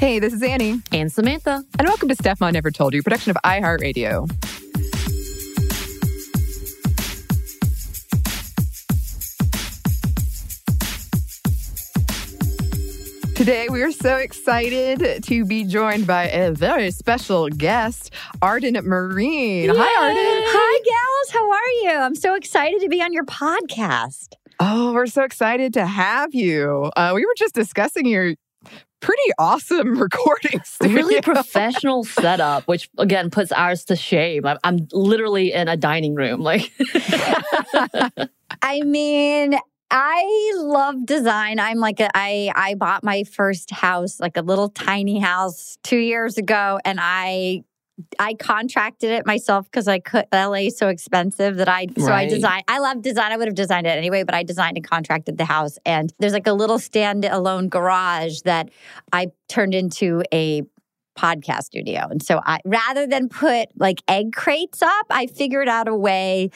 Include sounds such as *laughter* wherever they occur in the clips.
Hey, this is Annie. And Samantha. And welcome to Stuff Mom Never Told You, production of iHeartRadio. Today, we are so excited to be joined by a very special guest, Arden Myrin. Yay. Hi, Arden. Hi, gals. How are you? I'm so excited to be on your podcast. Oh, we're so excited to have you. Uh, we were just discussing your pretty awesome *laughs* recording studio. Really *laughs* professional setup, which again puts ours to shame. I'm, I'm literally in a dining room. Like, *laughs* I mean, I love design. I'm like a, I I bought my first house, like a little tiny house, two years ago, and I I contracted it myself because I could. LA is so expensive that I so Right. I designed. I love design. I would have designed it anyway, but I designed and contracted the house. And there's like a little stand-alone garage that I turned into a podcast studio. And so I rather than put like egg crates up, I figured out a way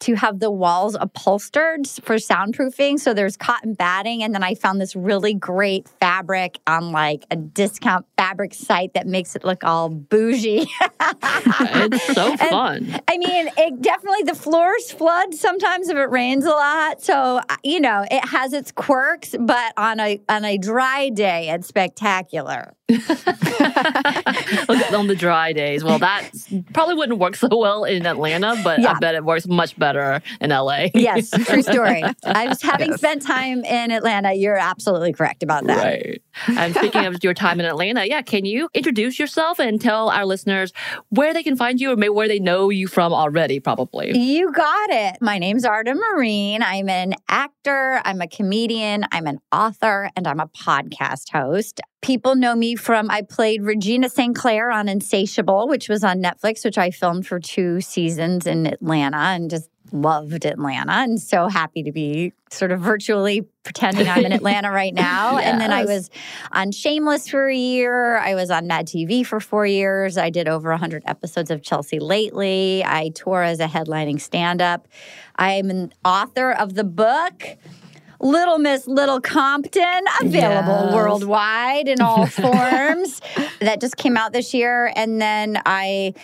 to have the walls upholstered for soundproofing. So there's cotton batting and then I found this really great fabric on like a discount fabric site that makes it look all bougie. *laughs* it's so *laughs* And- fun. I mean, it definitely the floors flood sometimes if it rains a lot. So uh, you know, it has its quirks, but on a on a dry day, it's spectacular. *laughs* On the dry days. Well, that probably wouldn't work so well in Atlanta, but I bet it works much better in LA. Yes, true story. I was having Yes. spent time in Atlanta. You're absolutely correct about that. Right. And speaking of your time in Atlanta, yeah, can you introduce yourself and tell our listeners where they can find you or maybe where they know you from already, probably? You got it. My name's Arden Myrin. I'm an actor, I'm a comedian, I'm an author, and I'm a podcast host. People know me from I played Regina Sinclair on Insatiable, which was on Netflix, which I filmed for two seasons in Atlanta and just loved Atlanta and so happy to be sort of virtually pretending I'm in Atlanta *laughs* right now. And then I was on Shameless for a year. I was on Mad TV for four years. I did over 100 episodes of Chelsea lately. I tour as a headlining stand up. I'm an author of the book. Little Miss Little Compton, available Yes. worldwide in all *laughs* forms. that just came out this year. And then I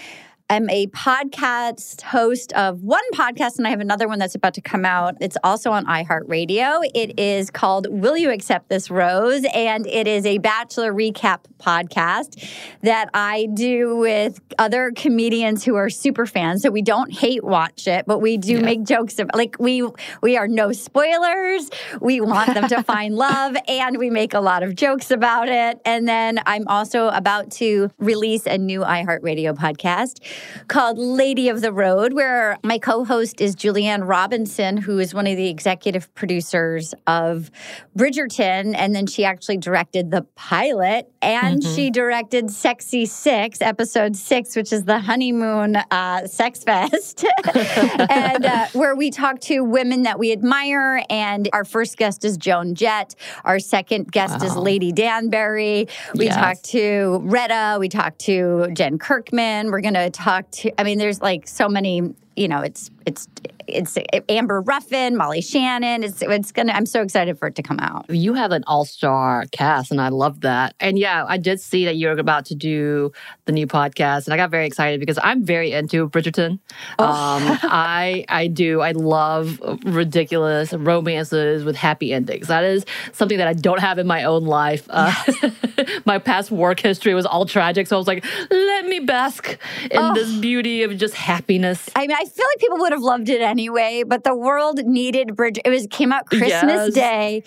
am a podcast host of one podcast, and I have another one that's about to come out. It's also on iHeartRadio. It is called Will You Accept This Rose? And it is a Bachelor recap podcast that I do with other comedians who are super fans. So we don't hate watch it, but we do make jokes about like we we are no spoilers. We want them to *laughs* find love and we make a lot of jokes about it. And then I'm also about to release a new iHeartRadio podcast called Lady of the Road, where my co host is Julie Anne Robinson, who is one of the executive producers of Bridgerton. And then she actually directed the pilot and mm-hmm. she directed Sexy Six, episode six, which is the honeymoon uh, sex fest, *laughs* and uh, where we talk to women that we admire. And our first guest is Joan Jett. Our second guest wow. is Lady Danbury. We yes. talk to Retta. We talk to Jen Kirkman. We're going to talk to, I mean, there's like so many, you know, it's, it's, it's Amber Ruffin, Molly Shannon. It's it's gonna. I'm so excited for it to come out. You have an all star cast, and I love that. And yeah, I did see that you're about to do the new podcast, and I got very excited because I'm very into Bridgerton. Oh. Um, I I do. I love ridiculous romances with happy endings. That is something that I don't have in my own life. Uh, *laughs* my past work history was all tragic, so I was like, let me bask in oh. this beauty of just happiness. I mean, I feel like people would have loved it anyway, but the world needed Bridge. It was came out Christmas yes. Day.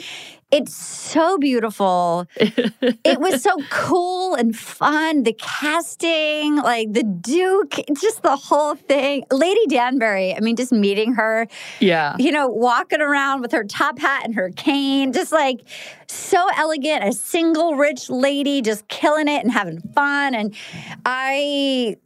It's so beautiful. it was so *laughs* cool and fun. The casting, like the Duke, just the whole thing. Lady Danbury, I mean, just meeting her. Yeah. You know, walking around with her top hat and her cane, just like so elegant, a single rich lady just killing it and having fun. And I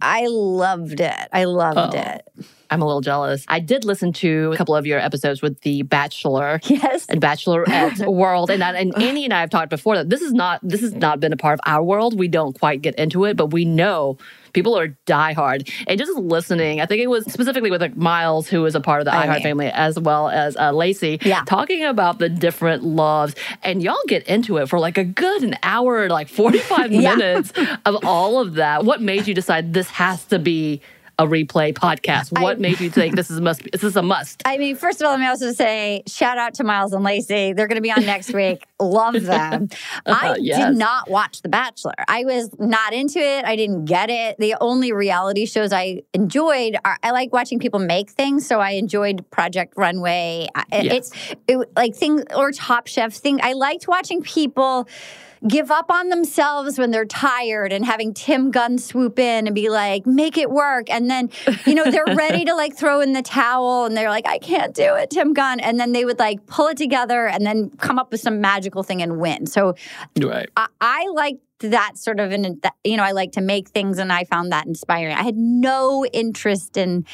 I loved it. I loved oh. it. I'm a little jealous. I did listen to a couple of your episodes with the Bachelor, *laughs* yes, and Bachelorette *laughs* world, and that, and Annie and I have talked before that this is not this has not been a part of our world. We don't quite get into it, but we know people are diehard. And just listening, I think it was specifically with like Miles, who was a part of the iHeart family, as well as uh, Lacey, yeah. talking about the different loves. And y'all get into it for like a good an hour, like 45 *laughs* yeah. minutes of all of that. What made you decide this has to be a replay podcast? What I, made you think this is a must? This is a must. I mean, first of all, let me also say shout out to Miles and Lacey. They're going to be on next week. Love them. *laughs* I uh, yes. did not watch The Bachelor. I was not into it. I didn't get it. The only reality shows I enjoyed are I like watching people make things. So I enjoyed Project Runway. It's it, like things or Top Chef thing. I liked watching people give up on themselves when they're tired and having Tim Gunn swoop in and be like, make it work. And then, you know, they're ready to like throw in the towel and they're like, I can't do it, Tim Gunn. And then they would like pull it together and then come up with some magical thing and win. So right. I, I like that sort of, an, you know, I like to make things and I found that inspiring. I had no interest in,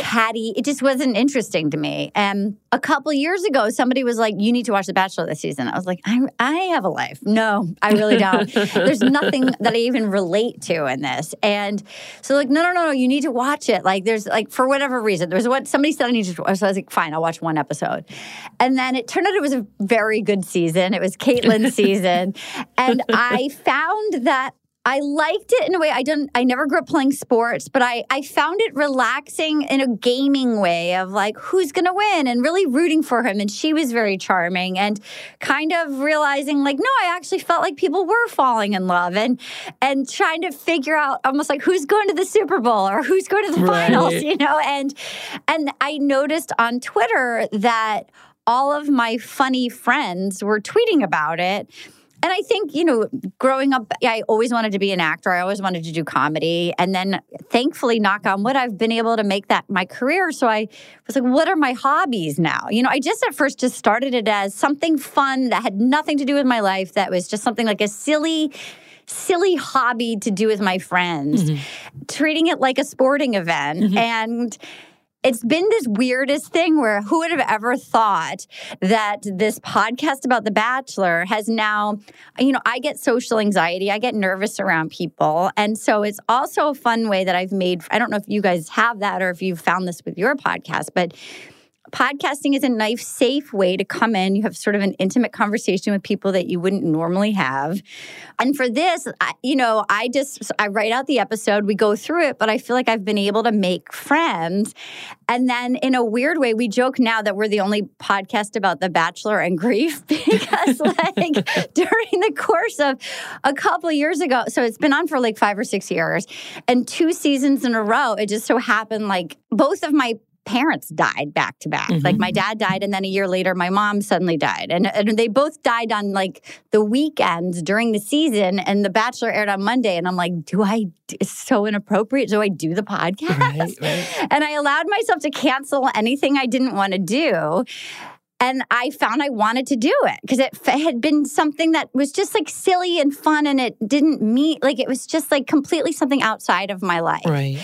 catty. It just wasn't interesting to me. And a couple years ago, somebody was like, "You need to watch The Bachelor this season." I was like, "I, I have a life. No, I really don't. *laughs* There's nothing that I even relate to in this." And so, like, no, no, no, no, you need to watch it. Like, there's like for whatever reason, there's what somebody said I need to. Watch. So I was like, "Fine, I'll watch one episode." And then it turned out it was a very good season. It was Kaitlyn's *laughs* season, and I found that I liked it in a way. I didn't. I never grew up playing sports, but I I found it relaxing in a gaming way of like who's going to win and really rooting for him. And she was very charming and kind of realizing like no, I actually felt like people were falling in love and and trying to figure out almost like who's going to the Super Bowl or who's going to the right. finals, you know. And and I noticed on Twitter that all of my funny friends were tweeting about it and I think, you know, growing up, I always wanted to be an actor. I always wanted to do comedy. And then thankfully, knock on wood, I've been able to make that my career. So I was like, what are my hobbies now? You know, I just at first just started it as something fun that had nothing to do with my life, that was just something like a silly, silly hobby to do with my friends, mm-hmm. treating it like a sporting event. Mm-hmm. And it's been this weirdest thing where who would have ever thought that this podcast about The Bachelor has now, you know, I get social anxiety, I get nervous around people. And so it's also a fun way that I've made. I don't know if you guys have that or if you've found this with your podcast, but podcasting is a nice, safe way to come in. You have sort of an intimate conversation with people that you wouldn't normally have. And for this, I, you know, I just I write out the episode, we go through it, but I feel like I've been able to make friends. And then in a weird way, we joke now that we're the only podcast about the bachelor and grief *laughs* because like *laughs* during the course of a couple years ago, so it's been on for like 5 or 6 years, and two seasons in a row, it just so happened like both of my parents died back to back. Like my mm-hmm. dad died, and then a year later, my mom suddenly died, and, and they both died on like the weekends during the season. And The Bachelor aired on Monday, and I'm like, do I? It's so inappropriate. Do I do the podcast? Right, right. *laughs* And I allowed myself to cancel anything I didn't want to do. And I found I wanted to do it because it f- had been something that was just like silly and fun, and it didn't meet like it was just like completely something outside of my life. Right.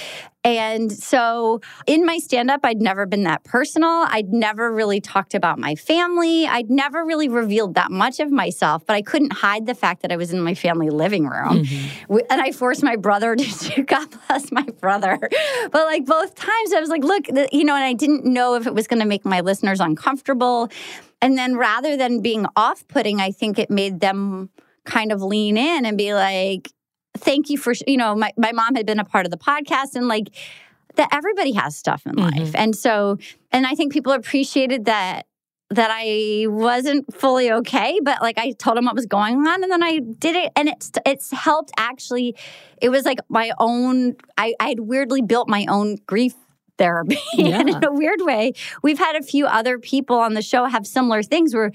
And so in my stand up, I'd never been that personal. I'd never really talked about my family. I'd never really revealed that much of myself, but I couldn't hide the fact that I was in my family living room. Mm-hmm. We- And I forced my brother *laughs* to do, God bless my brother. But like both times, I was like, look, you know, and I didn't know if it was going to make my listeners uncomfortable. And then rather than being off putting, I think it made them kind of lean in and be like, thank you for you know my, my mom had been a part of the podcast and like that everybody has stuff in mm-hmm. life. And so and i think people appreciated that that i wasn't fully okay but like i told them what was going on and then i did it. And it's it's helped actually it was like my own i, I had weirdly built my own grief therapy and *laughs* in a weird way. We've had a few other people on the show have similar things where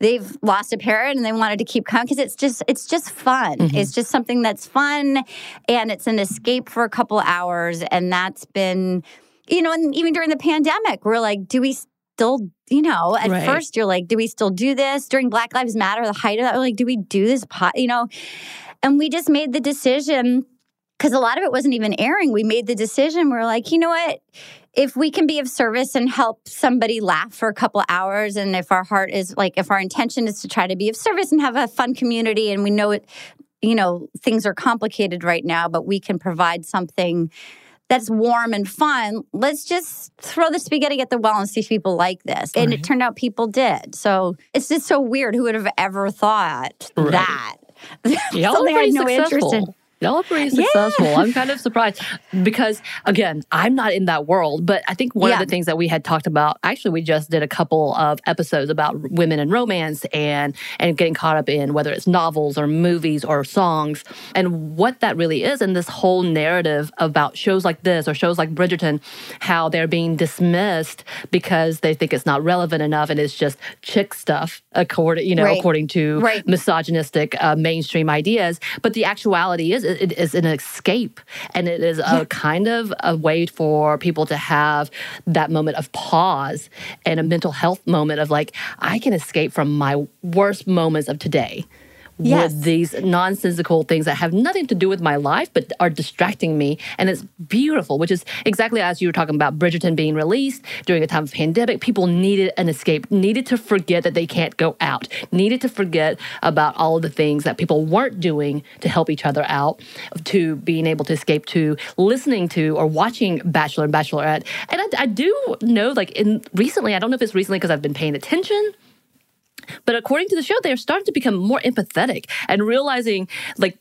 they've lost a parent and they wanted to keep coming because it's just it's just fun. Mm-hmm. It's just something that's fun and it's an escape for a couple hours and that's been you know and even during the pandemic we're like do we still you know at Right. first you're like do we still do this during Black Lives Matter the height of that we're like do we do this pot you know and we just made the decision because a lot of it wasn't even airing. We made the decision. We're like, you know what? If we can be of service and help somebody laugh for a couple hours, and if our heart is like, if our intention is to try to be of service and have a fun community, and we know it, you know, things are complicated right now, but we can provide something that's warm and fun. Let's just throw the spaghetti at the well and see if people like this. And it turned out people did. So it's just so weird. Who would have ever thought Right. that? *laughs* Are Something I had no interest in. Y'all are pretty successful. I'm kind of surprised because, again, I'm not in that world. But I think one Yeah. of the things that we had talked about, actually, we just did a couple of episodes about women and romance and and getting caught up in whether it's novels or movies or songs and what that really is. And this whole narrative about shows like this or shows like Bridgerton, how they're being dismissed because they think it's not relevant enough and it's just chick stuff, according you know, Right. according to Right. misogynistic uh, mainstream ideas. But the actuality is, it is an escape, and it is a kind of a way for people to have that moment of pause and a mental health moment of like, I can escape from my worst moments of today. Yes. With these nonsensical things that have nothing to do with my life, but are distracting me. And it's beautiful, which is exactly as you were talking about Bridgerton being released during a time of pandemic. People needed an escape, needed to forget that they can't go out, needed to forget about all of the things that people weren't doing to help each other out, to being able to escape to listening to or watching Bachelor and Bachelorette. And I, I do know, like, in recently, I don't know if it's recently because I've been paying attention. But according to the show, they're starting to become more empathetic and realizing, like,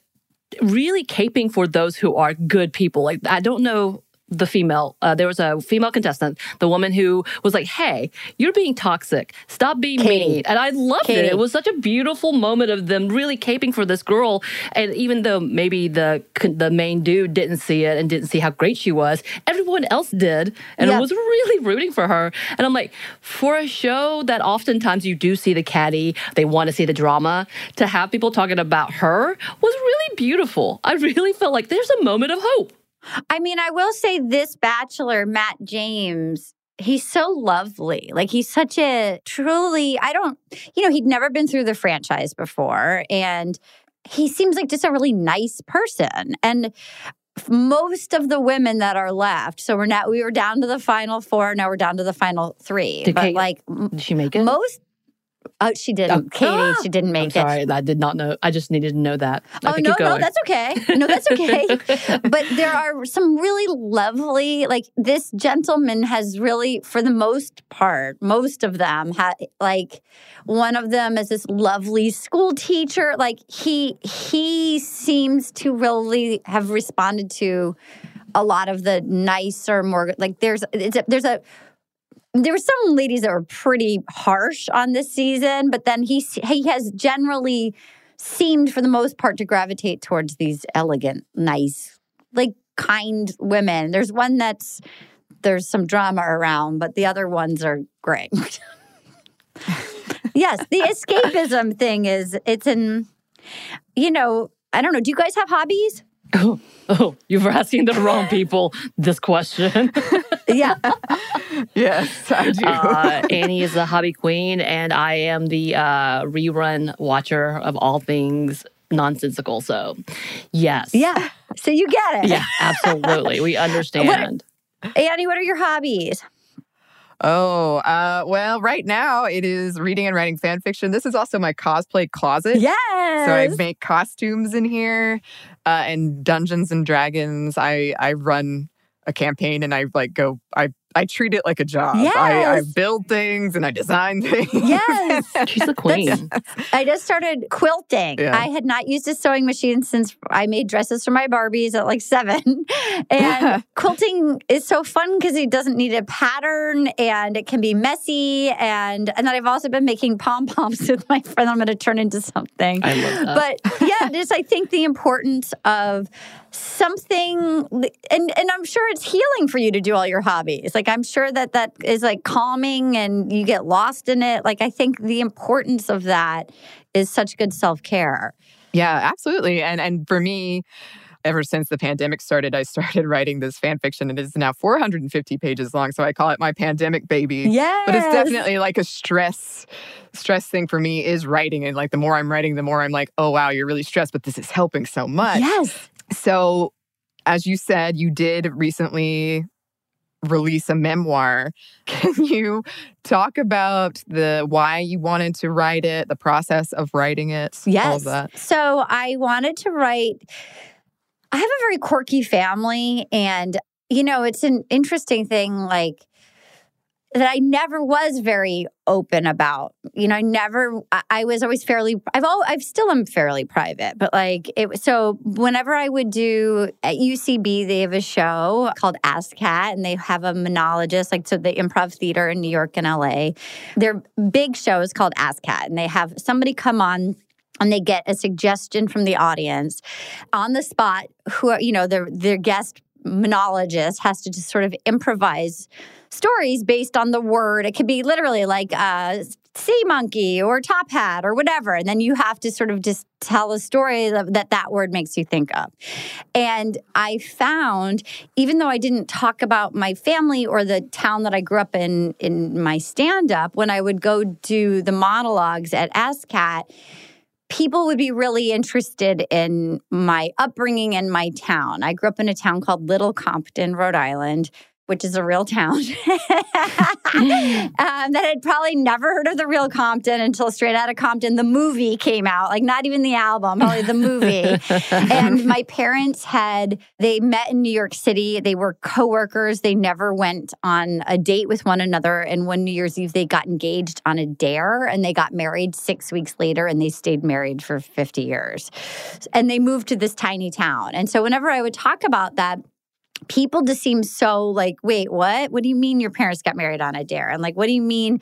really caping for those who are good people. Like, I don't know the female. Uh, there was a female contestant, the woman who was like, "Hey, you're being toxic. Stop being Katie. mean." And I loved Katie. it. It was such a beautiful moment of them really caping for this girl. And even though maybe the the main dude didn't see it and didn't see how great she was, everyone else did, and Yeah. was really rooting for her. And I'm like, for a show that oftentimes you do see the caddy, they want to see the drama, to have people talking about her was really beautiful. I really felt like there's a moment of hope. I mean, I will say this bachelor, Matt James, he's so lovely. Like he's such a truly, I don't, you know, he'd never been through the franchise before. And he seems like just a really nice person. And most of the women that are left, so we're now we were down to the final four, now we're down to the final three. Did but Kate- like Did she make it? most Oh, she didn't. Oh, Katie, ah! *gasps* she didn't I'm make it. sorry, I did not know. I just needed to know that. Oh no, no, that's okay. No, that's *laughs* okay. but there are some really lovely, like this gentleman has really, for the most part, most of them had like one of them is this lovely school teacher. Like he he seems to really have responded to a lot of the nicer, more like there's it's a, there's a there were some ladies that were pretty harsh on this season, but then he he has generally seemed for the most part to gravitate towards these elegant, nice, like kind women. There's one that's there's some drama around, but the other ones are great. *laughs* yes, the escapism thing is it's in you know, I don't know, do you guys have hobbies? Oh, oh, you were asking the wrong *laughs* people this question. *laughs* yeah. yes, I do. Uh, Annie is the hobby queen, and I am the uh, rerun watcher of all things nonsensical. So, yes. Yeah. So you get it. Yeah, absolutely. We *laughs* understand. What, Annie, what are your hobbies? Oh, uh, well, right now it is reading and writing fan fiction. This is also my cosplay closet. Yes. So I make costumes in here uh, and Dungeons and Dragons. I I run a campaign and I like go I I treat it like a job. Yes. I, I build things and I design *laughs* things. Yes. She's a queen. I just started quilting. Yeah. I had not used a sewing machine since I made dresses for my Barbies at like seven. *laughs* And Yeah. quilting is so fun because it doesn't need a pattern and it can be messy. And and then I've also been making pom poms *laughs* with my friend. I'm going to turn into something. I love that. but yeah, just I think the importance of something, and and I'm sure it's healing for you to do all your hobbies. Like I'm sure that that is like calming, and you get lost in it. Like I think the importance of that is such good self care. Yeah, absolutely. And and for me, ever since the pandemic started, I started *laughs* writing this fan fiction. and It is now 450 pages long, so I call it my pandemic baby. Yeah, But it's definitely like a stress stress thing for me is writing and like the more I'm writing the more I'm like, "Oh wow, you're really stressed, but this is helping so much." yes. So, as you said, you did recently release a memoir. *laughs* Can you talk about the why you wanted to write it, the process of writing it, Yes. So I wanted to write. I have a very quirky family, and you know, it's an interesting thing, like that I never was very open about. You know, I never. I, I was always fairly. I've all. I've still am fairly private, but like it. So whenever I would do at UCB, they have a show called ASSSSCAT, and they have a monologist, like so the Improv Theater in New York and LA. Their big show is called ASSSSCAT, and they have somebody come on and they get a suggestion from the audience on the spot who are, you know their their guest monologist has to just sort of improvise stories based on the word. It could be literally like uh sea monkey or top hat or whatever. And then you have to sort of just tell a story that that, that word makes you think of. And i found even though i didn't talk about my family or the town that i grew up in in my stand up when i would go do the monologues at ASSSSCAT people would be really interested in my upbringing and my town. I grew up in a town called Little Compton, Rhode Island, which is a real town. *laughs* *laughs* um, that had probably never heard of the real Compton until Straight Outta Compton, the movie came out. Like not even the album, probably the movie. *laughs* and my parents had they met in New York City. They were coworkers. They never went on a date with one another. And one New Year's Eve, they got engaged on a dare, and they got married six weeks later, and they stayed married for fifty years. And they moved to this tiny town. And so whenever I would talk about that. People just seem so like, wait, what? What do you mean your parents got married on a dare? And like, what do you mean?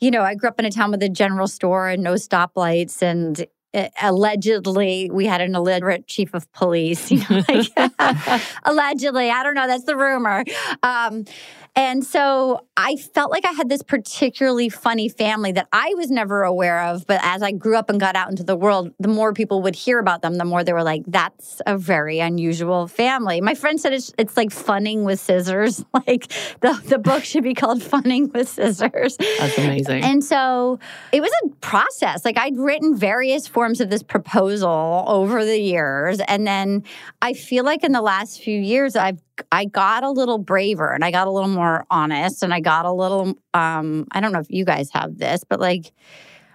You know, I grew up in a town with a general store and no stoplights, and uh, allegedly we had an illiterate chief of police. You know, like *laughs* allegedly, I don't know. That's the rumor. Um, and so I felt like I had this particularly funny family that I was never aware of. But as I grew up and got out into the world, the more people would hear about them, the more they were like, that's a very unusual family. My friend said it's, it's like funning with scissors. *laughs* Like the, the book should be called Funning with Scissors. That's amazing. And so it was a process. Like I'd written various forms of this proposal over the years. And then I feel like in the last few years, I've I got a little braver and I got a little more honest and I got a little um I don't know if you guys have this, but like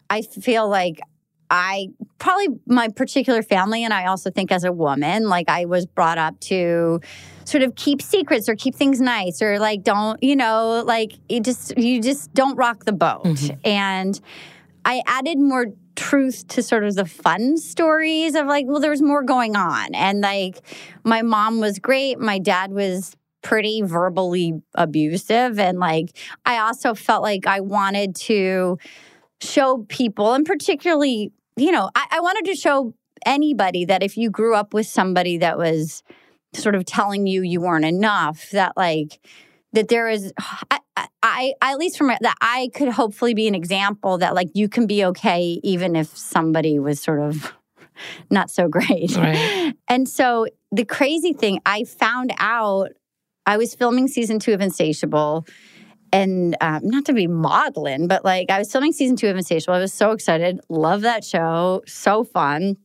I feel like I probably my particular family and I also think as a woman, like I was brought up to sort of keep secrets or keep things nice or like don't, you know, like you just you just don't rock the boat. Mhm. And I added more truth to sort of the fun stories of like, well, there was more going on. And like my mom was great, my dad was pretty verbally abusive and like I also felt like I wanted to show people and particularly, you know, I, I wanted to show anybody that if you grew up with somebody that was sort of telling you you weren't enough, that like that there is I, I, I at least from that I could hopefully be an example that like you can be okay even if somebody was sort of *laughs* not so great. Right. *laughs* And so the crazy thing, I found out I was filming season two of Insatiable. And um, not to be maudlin, but like I was filming season two of Insatiable. I was so excited. Love that show. So fun.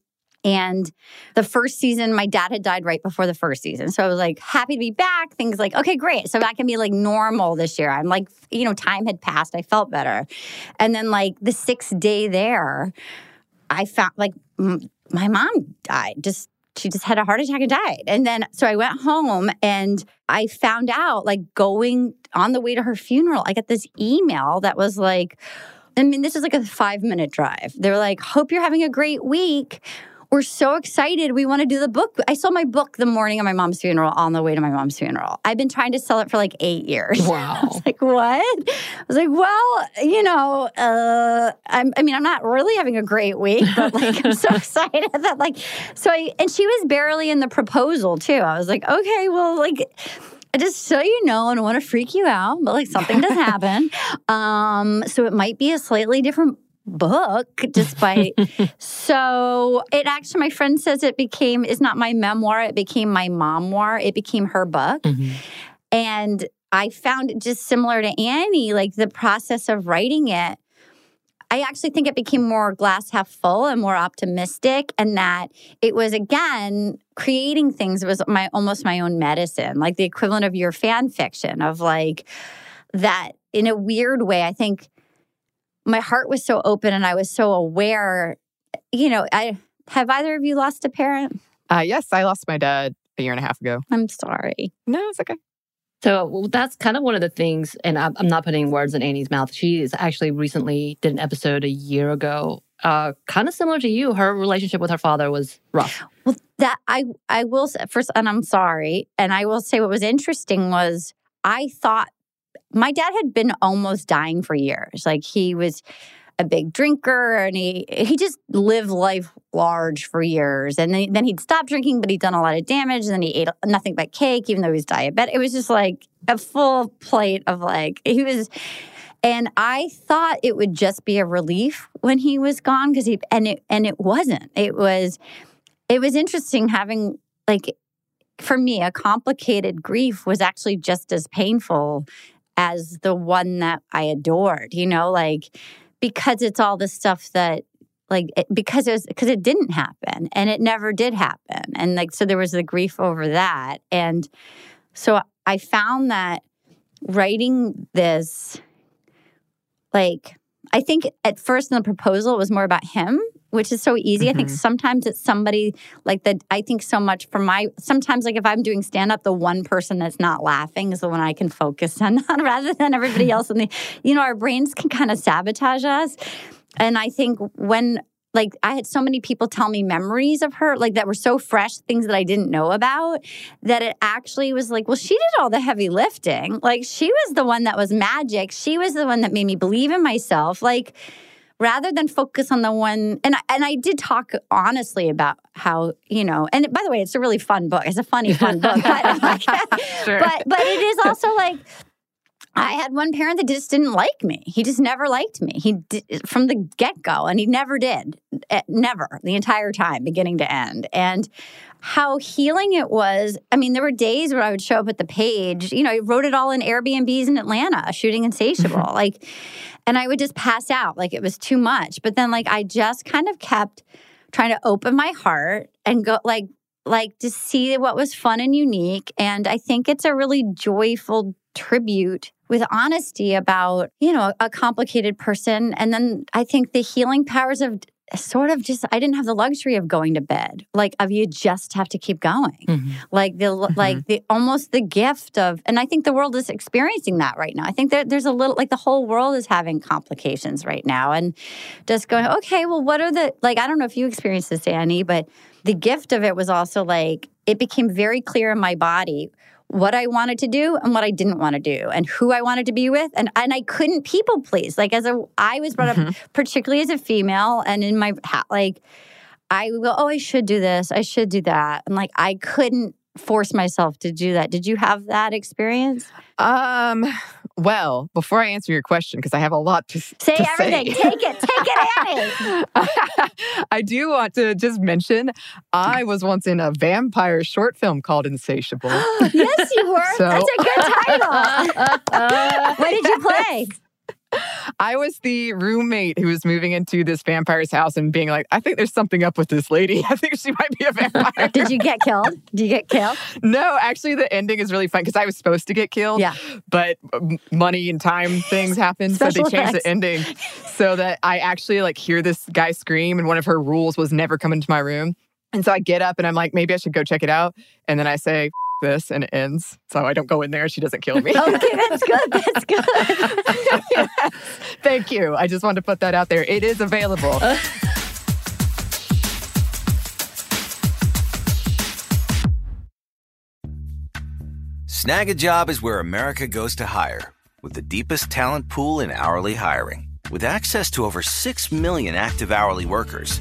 And the first season, my dad had died right before the first season. So I was like happy to be back. Things like, okay, great. So that can be like normal this year. I'm like, you know, time had passed. I felt better. And then like the sixth day there, I found like m- my mom died. Just she just had a heart attack and died. And then so I went home and I found out like going on the way to her funeral, I got this email that was like, I mean, this is like a five minute drive. They're like, hope you're having a great week. We're so excited. We want to do the book. I sold my book the morning of my mom's funeral on the way to my mom's funeral. I've been trying to sell it for like eight years. Wow. *laughs* I was like, what? I was like, well, you know, uh, I'm, I mean, I'm not really having a great week, but like, I'm so *laughs* excited that like, so I, and she was barely in the proposal too. I was like, okay, well, like, just so you know, I don't want to freak you out, but like something does *laughs* happen. Um, so it might be a slightly different book despite *laughs* so it actually my friend says it became is not my memoir it became my memoir it became her book Mhm. and i found it just similar to annie like the process of writing it i actually think it became more glass half full and more optimistic and that it was again creating things was my almost my own medicine like the equivalent of your fan fiction of like that in a weird way i think my heart was so open and I was so aware. You know, I have either of you lost a parent? Uh, yes, I lost my dad a year and a half ago. I'm sorry. No, it's okay. So well, that's kind of one of the things, and I'm I'm not putting words in Annie's mouth. She is actually recently did an episode a year ago, uh, kind of similar to you. Her relationship with her father was rough. Well, that I I will say first, and I'm sorry, and I will say what was interesting was I thought my dad had been almost dying for years. Like he was a big drinker and he he just lived life large for years. And then, then he'd stop drinking, but he'd done a lot of damage. And then he ate nothing but cake, even though he was diabetic. It was just like a full plate of like he was. And I thought it would just be a relief when he was gone because he and it and it wasn't. It was it was interesting having like for me a complicated grief was actually just as painful as the one that I adored, you know, like because it's all the stuff that like it, because it was because it didn't happen and it never did happen. And like so there was the grief over that. And so I found that writing this like I think at first in the proposal it was more about him, which is so easy. I think Mhm. sometimes it's somebody like that. I think so much for my sometimes like if I'm doing stand up, the one person that's not laughing is the one I can focus *laughs* on rather than everybody *laughs* else. And the you know our brains can kind of sabotage us. And I think when like I had so many people tell me memories of her, like that were so fresh, things that I didn't know about, that it actually was like, well, she did all the heavy lifting. Like she was the one that was magic. She was the one that made me believe in myself. Like rather than focus on the one and I, and I did talk honestly about how you know and by the way it's a really fun book. It's a funny fun book but, *laughs* but but it is also like I had one parent that just didn't like me. He just never liked me. He did, from the get go, and he never did, Eh, never the entire time, beginning to end. And how healing it was. I mean, there were days where I would show up at the page. You know, I wrote it all in Airbnbs in Atlanta, shooting Insatiable, *laughs* like, and I would just pass out, like it was too much. But then, like, I just kind of kept trying to open my heart and go, like, like to see what was fun and unique. And I think it's a really joyful tribute with honesty about, you know, a complicated person. And then I think the healing powers of sort of just I didn't have the luxury of going to bed. Like of you just have to keep going. Mhm. Like the like the almost the gift of and I think the world is experiencing that right now. I think that there's a little like the whole world is having complications right now and just going, okay, well what are the like I don't know if you experienced this, Annie, but the gift of it was also like it became very clear in my body what I wanted to do and what I didn't want to do and who I wanted to be with and and I couldn't people please like as a I was brought up particularly as a female and in my like I would go oh I should do this I should do that and like I couldn't force myself to do that. Did you have that experience? Um, well, before I answer your question, because I have a lot to say, to everything. Say. Take it, take it, Annie. *laughs* I do want to just mention I was once in a vampire short film called Insatiable. *gasps* yes, you were. *laughs* So, That's a good title. *laughs* what did you play? I was the roommate who was moving into this vampire's house and being like, I think there's something up with this lady. *laughs* I think she might be a vampire. Did you get killed? Did you get killed? No, actually, the ending is really fun because I was supposed to get killed. Yeah. But um, money and time things happened. so they changed effects. the ending so that I actually like hear this guy scream. And one of her rules was never come into my room. And so I get up and I'm like, maybe I should go check it out. And then I say, this and it ends. So I don't go in there. She doesn't kill me. *laughs* okay, that's good. That's good. *laughs* yes. Thank you. I just wanted to put that out there. It is available. Uh. Snagajob is where America goes to hire, with the deepest talent pool in hourly hiring. With access to over 6 million active hourly workers,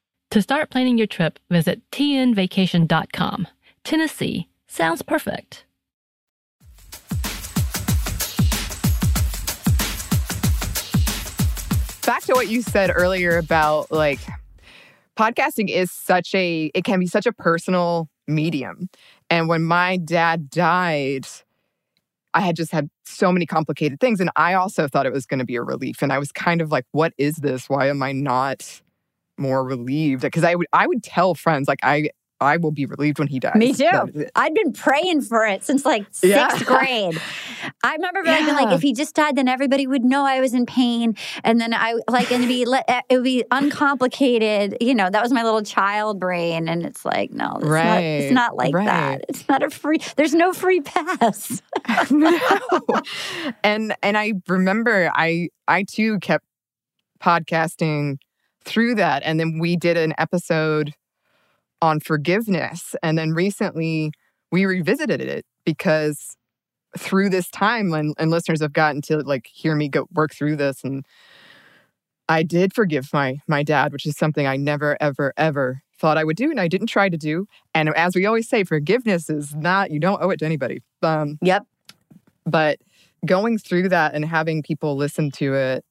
To start planning your trip, visit tnvacation.com. Tennessee sounds perfect. Back to what you said earlier about like podcasting is such a it can be such a personal medium. And when my dad died, I had just had so many complicated things and I also thought it was going to be a relief and I was kind of like what is this? Why am I not more relieved because I would I would tell friends like I I will be relieved when he dies. Me too. I'd been praying for it since like sixth yeah. grade. *laughs* I remember yeah. being like, if he just died, then everybody would know I was in pain, and then I like and be eh, it would be uncomplicated. You know, that was my little child brain, and it's like, no, it's right. not. It's not like right. that. It's not a free. There's no free pass. *laughs* no. And and I remember I I too kept podcasting through that. And then we did an episode on forgiveness. And then recently we revisited it because through this time and, and listeners have gotten to like hear me go work through this and I did forgive my my dad, which is something I never ever ever thought I would do and I didn't try to do. And as we always say, forgiveness is not you don't owe it to anybody. Um, yep. But going through that and having people listen to it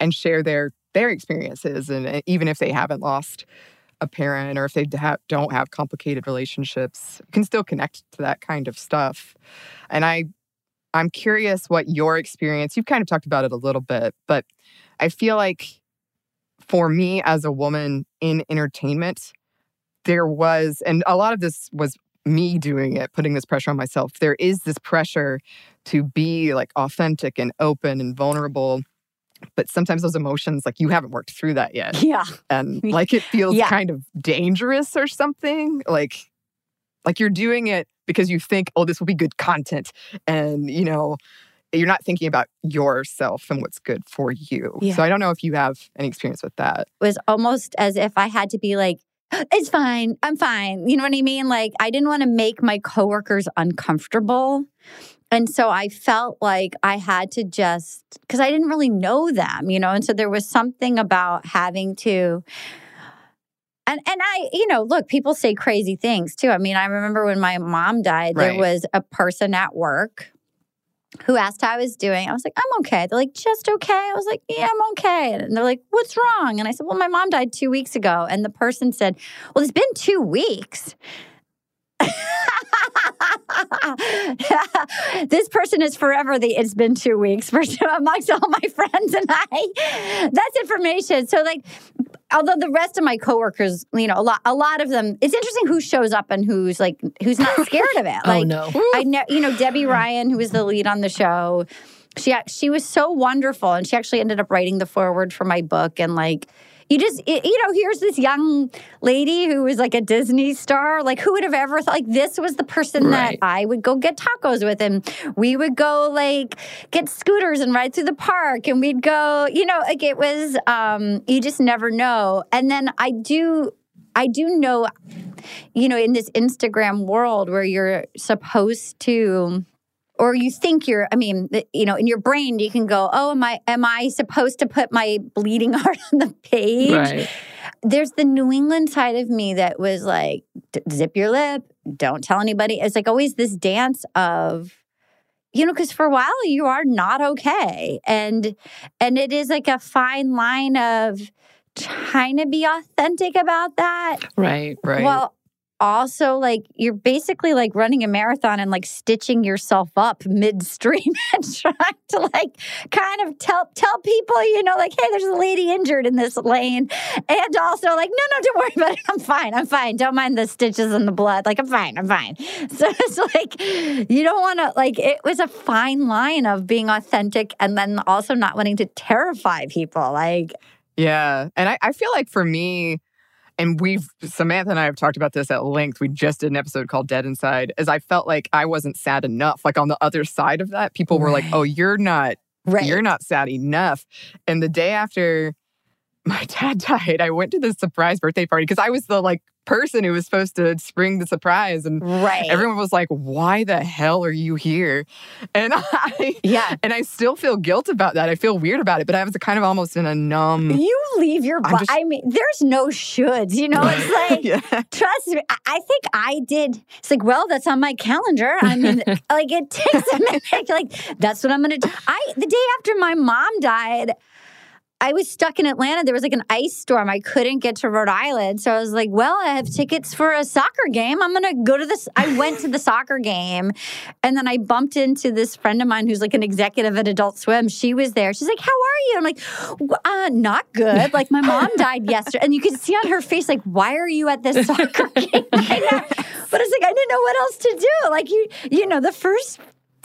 and share their their experiences and eh, even if they haven't lost a parent or if they ha- don't have complicated relationships can still connect to that kind of stuff and i i'm curious what your experience you've kind of talked about it a little bit but i feel like for me as a woman in entertainment there was and a lot of this was me doing it, putting this pressure on myself. There is this pressure to be like authentic and open and vulnerable. But sometimes those emotions, like you haven't worked through that yet. Yeah. And *laughs* like it feels Yeah. kind of dangerous or something. Like, like you're doing it because you think, oh, this will be good content. And, you know, you're not thinking about yourself and what's good for you. Yeah. So I don't know if you have any experience with that. It was almost as if I had to be like, it's fine. I'm fine. You know what I mean? Like, I didn't want to make my coworkers uncomfortable. And so I felt like I had to just, because I didn't really know them, you know? And so there was something about having to. And, and I, you know, look, people say crazy things too. I mean, I remember when my mom died, there was a person at work who asked how I was doing. I was like, I'm okay. They're like, just okay. I was like, yeah, I'm okay. And they're like, what's wrong? And I said, well, my mom died two weeks ago. And the person said, well, it's been two weeks. *laughs* *laughs* this person is forever the it's been two weeks for *laughs* amongst all my friends and I. That's information. So like although the rest of my coworkers, you know, a lot a lot of them, it's interesting who shows up and who's like who's not scared of it. *laughs* oh Like no. I know, you know, Debby mm. Ryan, who was the lead on the show. She she was so wonderful, and she actually ended up writing the foreword for my book. And like, you just you know, here's this young lady who was like a Disney star. Like, who would have ever thought? Like, this was the person Right. that I would go get tacos with, and we would go like get scooters and ride through the park, and we'd go. You know, like it was. um You just never know. And then I do. I do know you know, in this Instagram world where you're supposed to or you think you're i mean you know in your brain you can go oh am i am i supposed to put my bleeding *laughs* heart on the page Right. there's the new england side of me that was like zip your lip don't tell anybody it's like always this dance of you know because for a while you are not okay and and it is like a fine line of trying to be authentic about that Right. Right. well, also like you're basically like running a marathon and like stitching yourself up midstream *laughs* and trying to like kind of tell tell people, you know, like, hey, there's a lady injured in this lane. And also like, no, no, don't worry about it. I'm fine. I'm fine. Don't mind the stitches and the blood. Like, I'm fine. I'm fine. *laughs* So it's like you don't want to like it was a fine line of being authentic and then also not wanting to terrify people. Like Yeah. And I, I feel like for me, and we've, Samantha and I have talked about this at length. We just did an episode called Dead Inside, as I felt like I wasn't sad enough. Like on the other side of that, people were like, oh, you're not, right. you're not sad enough. And the day after my dad died, I went to this surprise birthday party because I was the like person who was supposed to spring the surprise. And right. everyone was like, why the hell are you here? And *laughs* I, yeah. and I still feel guilt about that. I feel weird about it, but I was kind of almost in a numb. You leave your just- I mean, there's no shoulds. You know, it's *laughs* like, yeah. trust me. I- I think I did. It's like, well, that's on my calendar. I mean, *laughs* like it takes a minute. Like that's what I'm gonna do. I the day after my mom died. I was stuck in Atlanta. There was like an ice storm. I couldn't get to Rhode Island. So I was like, well, I have tickets for a soccer game. I'm going to go to this. I went to the soccer game and then I bumped into this friend of mine who's like an executive at Adult Swim. She was there. She's like, how are you? I'm like, uh, not good. Like my mom died yesterday. And you could see on her face, like, why are you at this soccer *laughs* game? But it's like, I didn't know what else to do. Like you, you know, the first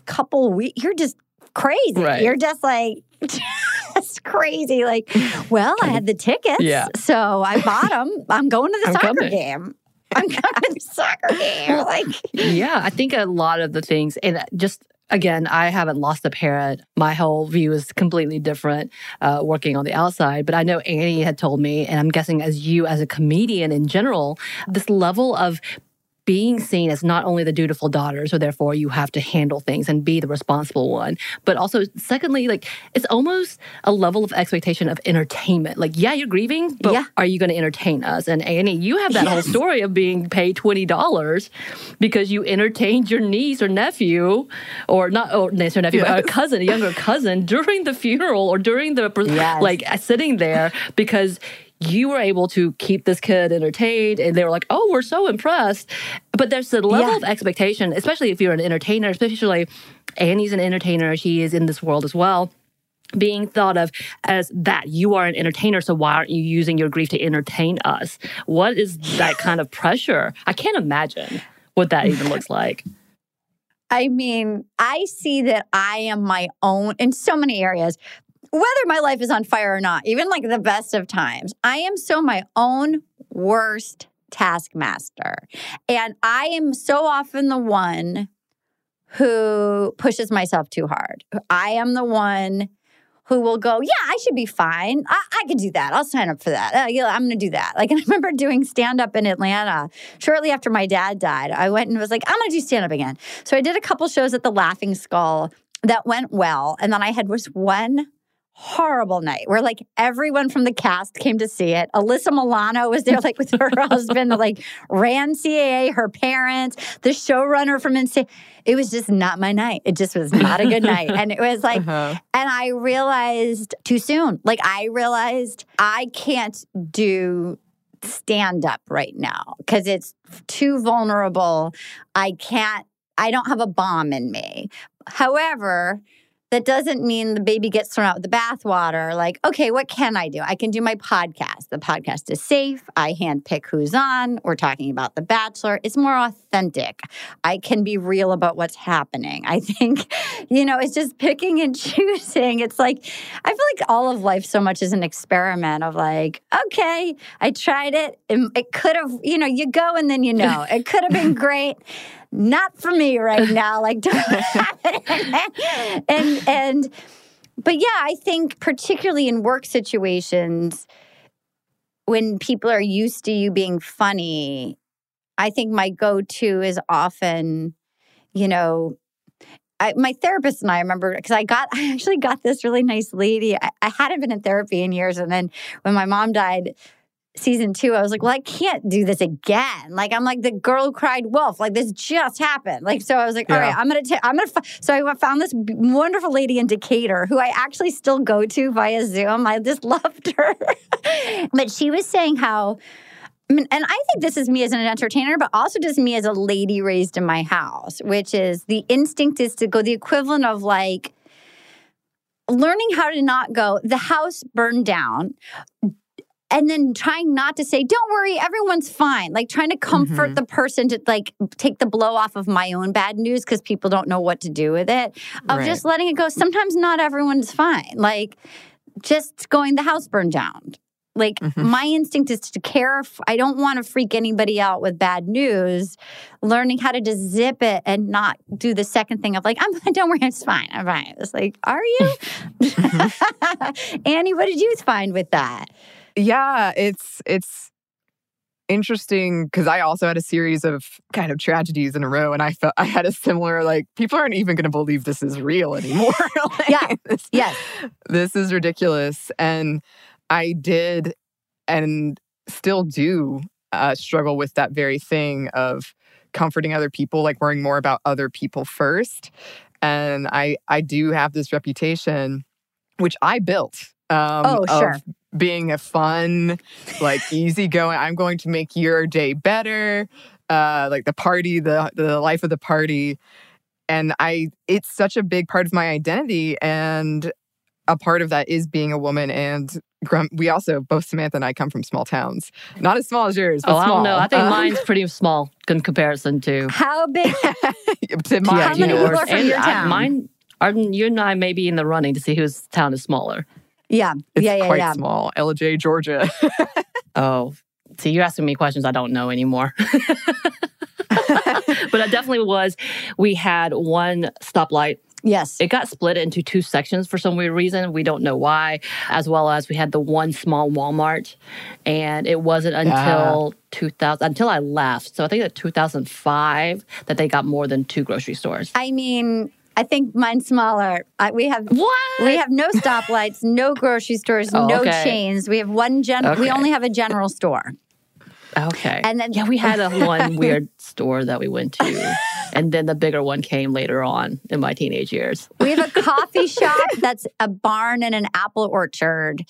couple weeks, you're just crazy. Right. You're just like, *laughs* just crazy. Like, well, I had the tickets. Yeah. So I bought them. I'm going to the I'm soccer coming. game. I'm going to the soccer game. *laughs* Like, yeah, I think a lot of the things, and just again, I haven't lost a parent. My whole view is completely different uh, working on the outside. But I know Annie had told me, and I'm guessing as you, as a comedian in general, this level of being seen as not only the dutiful daughter, so therefore you have to handle things and be the responsible one, but also, secondly, like it's almost a level of expectation of entertainment. Like, yeah, you're grieving, but Yeah. are you going to entertain us? And Annie, you have that whole story of being paid twenty dollars because you entertained your niece or nephew, or not, or niece or nephew, but a cousin, a younger cousin, during the funeral or during the Yes. like sitting there because you were able to keep this kid entertained and they were like oh we're so impressed but there's a level Yeah. of expectation especially if you're an entertainer especially annie's an entertainer she is in this world as well being thought of as that you are an entertainer so why aren't you using your grief to entertain us what is that kind of pressure i can't imagine what that even looks like. I mean, I see that I am my own in so many areas. Whether my life is on fire or not, even like the best of times, I am so my own worst taskmaster. And I am so often the one who pushes myself too hard. I am the one who will go, yeah, I should be fine. I, I could do that. I'll sign up for that. Uh, yeah, I'm going to do that. Like, *laughs* I remember doing stand up in Atlanta shortly after my dad died. I went and was like, I'm going to do stand up again. So I did a couple shows at the Laughing Skull that went well. And then I had was one horrible night where like everyone from the cast came to see it. Alyssa Milano was there like with her *laughs* husband, like ran CAA, her parents, the showrunner from Insane. It was just not my night. It just was not a good night. And it was *laughs* like, uh-huh. and I realized too soon. Like I realized I can't do stand up right now because it's too vulnerable. I can't, I don't have a bomb in me. However, that doesn't mean the baby gets thrown out with the bathwater. Like, okay, what can I do? I can do my podcast. The podcast is safe. I handpick who's on. We're talking about The Bachelor. It's more authentic. I can be real about what's happening. I think, *laughs* you know, it's just picking and *laughs* choosing. It's like, I feel like all of life so much is an experiment of like, okay, I tried it. It could have, you know, you go and then you know, it could have been *laughs* great not for me right *laughs* now. Like, and and but yeah, I think particularly in work situations when people are used to you being funny, I think my go-to is often, you know, I, my therapist and I remember because I got *laughs* I actually got this really nice lady. I, I hadn't been in therapy in years, and then when my mom died, season two, I was like, well, I can't do this again. Like, I'm like the girl who cried wolf. Like, this just happened. Like, so I was like, yeah. all right, I'm gonna, i I'm gonna. F-. So I found this wonderful lady in Decatur who I actually still go to via Zoom. I just *laughs* loved her, but she was saying how. I mean, and I think this is me as an entertainer, but also just me as a lady raised in my house, which is the instinct is to go the equivalent of like learning how to not go, the house burned down and then trying not to say don't worry everyone's fine like trying to comfort mm-hmm. the person to like take the blow off of my own bad news because people don't know what to do with it of right. just letting it go sometimes not everyone's fine like just going the house burned down like mm-hmm. my instinct is to care i don't want to freak anybody out with bad news learning how to just zip it and not do the second thing of like i'm *laughs* don't worry it's fine i'm fine it's like are you *laughs* mm-hmm. *laughs* annie what did you find with that yeah, it's it's interesting because I also had a series of kind of tragedies in a row, and I felt I had a similar like people aren't even going to believe this is real anymore. *laughs* *laughs* like, yeah, this, yes, this is ridiculous, and I did and still do uh, struggle with that very thing of comforting other people, like worrying more about other people first. And I I do have this reputation, which I built. Um, oh, sure being a fun, like *laughs* easygoing. I'm going to make your day better. Uh, like the party, the the life of the party, and I. It's such a big part of my identity, and a part of that is being a woman. And we also both Samantha and I come from small towns, not as small as yours. But oh, small. I don't know. I think um, mine's pretty small in comparison to *laughs* how big. *laughs* to my, how many people are from your town? I, mine. Are, you and I may be in the running to see whose town is smaller. Yeah. It's yeah, yeah, quite yeah. small. Ellijay, Georgia. *laughs* oh, see, you're asking me questions I don't know anymore. *laughs* but it definitely was. We had one stoplight. Yes. It got split into two sections for some weird reason. We don't know why. As well as we had the one small Walmart. And it wasn't until 2000, until I left. So I think that 2005 that they got more than two grocery stores. I mean, I think mine's smaller. I, we have what? We have no stoplights, *laughs* no grocery stores, oh, no okay. chains. We have one gen. Okay. We only have a general store. Okay. And then yeah, we had a *laughs* one weird store that we went to, and then the bigger one came later on in my teenage years. We have a coffee *laughs* shop that's a barn and an apple orchard,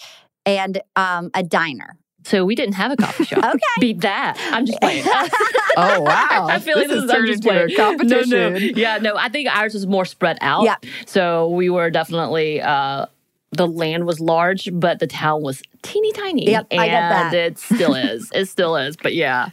and um, a diner. So we didn't have a coffee shop. *laughs* okay. Beat that. I'm just playing. *laughs* oh *laughs* wow. I feel like this, this is I'm just playing. a competition. No, no. Yeah, no. I think ours was more spread out. Yeah. So we were definitely uh the land was large, but the town was teeny tiny. Yep, and I get that. it still is. it still is. But yeah.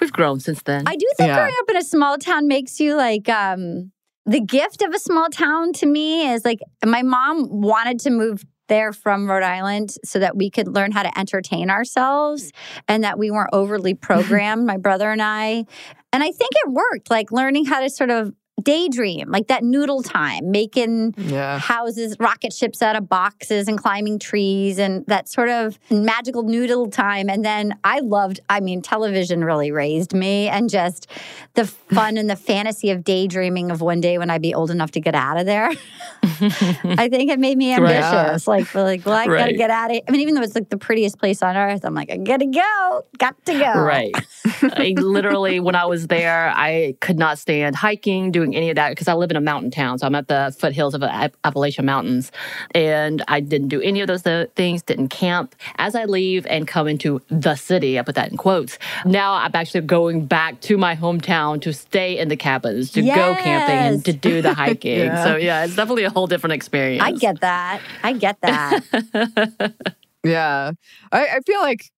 we've grown since then. I do think Yeah. growing up in a small town makes you like um the gift of a small town to me is like my mom wanted to move there from Rhode Island so that we could learn how to entertain ourselves mm. and that we weren't overly *laughs* programmed, my brother and I. And I think it worked, like learning how to sort of daydream, like that noodle time, making Yeah. houses, rocket ships out of boxes and climbing trees and that sort of magical noodle time. And then I loved, I mean, television really raised me and just the *laughs* fun and the fantasy of daydreaming of one day when I'd be old enough to get out of there. *laughs* I think it made me Right. ambitious. Like, like, well, I gotta get out of I mean, even though it's like the prettiest place on earth, I'm like, I gotta go, got to go. Right. *laughs* I literally, when I was there, I could not stand hiking, doing any of that because I live in a mountain town. So I'm at the foothills of the Appalachian Mountains. And I didn't do any of those th- things, didn't camp. As I leave and come into the city, I put that in quotes, now I'm actually going back to my hometown to stay in the cabins, to go camping and to do the *laughs* hiking. Yeah. So yeah, it's definitely a whole different experience. I get that. I get that. *laughs* Yeah. I, I feel like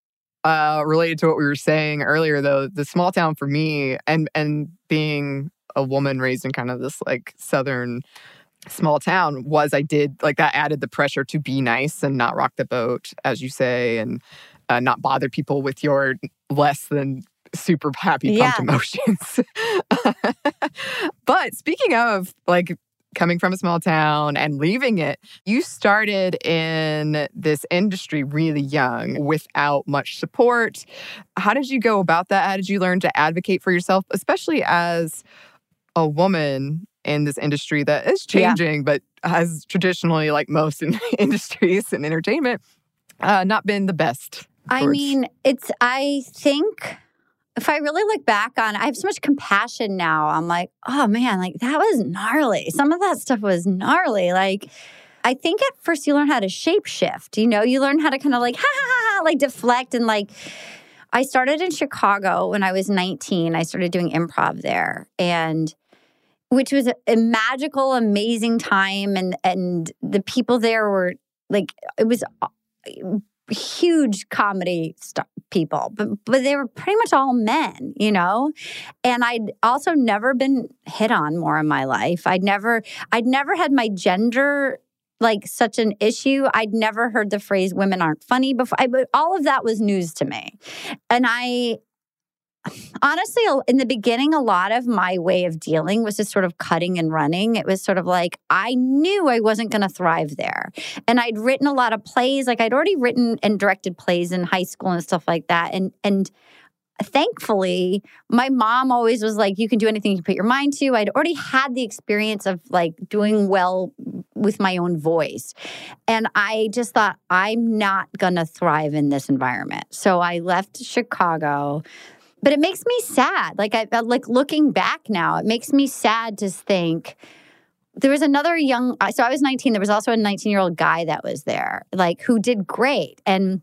uh related to what we were saying earlier though, the small town for me and and being a woman raised in kind of this like southern small town was I did like that added the pressure to be nice and not rock the boat, as you say, and uh, not bother people with your less than super happy pumped Yeah. emotions. *laughs* but speaking of like coming from a small town and leaving it, you started in this industry really young without much support. How did you go about that? How did you learn to advocate for yourself, especially as a woman in this industry that is Yeah. changing, but has traditionally, like most in *laughs* industries and entertainment, uh, not been the best? I mean, it's, I think if I really look back on I have so much compassion now. I'm like, oh man, like that was gnarly. Some of that stuff was gnarly. Like, I think at first you learn how to shape shift. You know, you learn how to kind of like, *laughs* ha ha ha, ha, like deflect and like, I started in Chicago when I was 19. I started doing improv there. And which was a, magical, amazing time. And and the people there were like, it was uh, huge comedy st- people, but but they were pretty much all men, you know. And I'd also never been hit on more in my life. I'd never I'd never had my gender like such an issue. I'd never heard the phrase "women aren't funny" before. I, but all of that was news to me, and I honestly, in the beginning, a lot of my way of dealing was just sort of cutting and running. It was sort of like I knew I wasn't going to thrive there. And I'd written a lot of plays, like I'd already written and directed plays in high school and stuff like that. And, and, Thankfully, my mom always was like, you can do anything you put your mind to. I'd already had the experience of like doing well with my own voice. And I just thought, I'm not going to thrive in this environment. So I left Chicago but it makes me sad like i I- like looking back now it makes me sad to think there was another young uh, so i was 19 there was also a 19 year old guy that was there like who did great and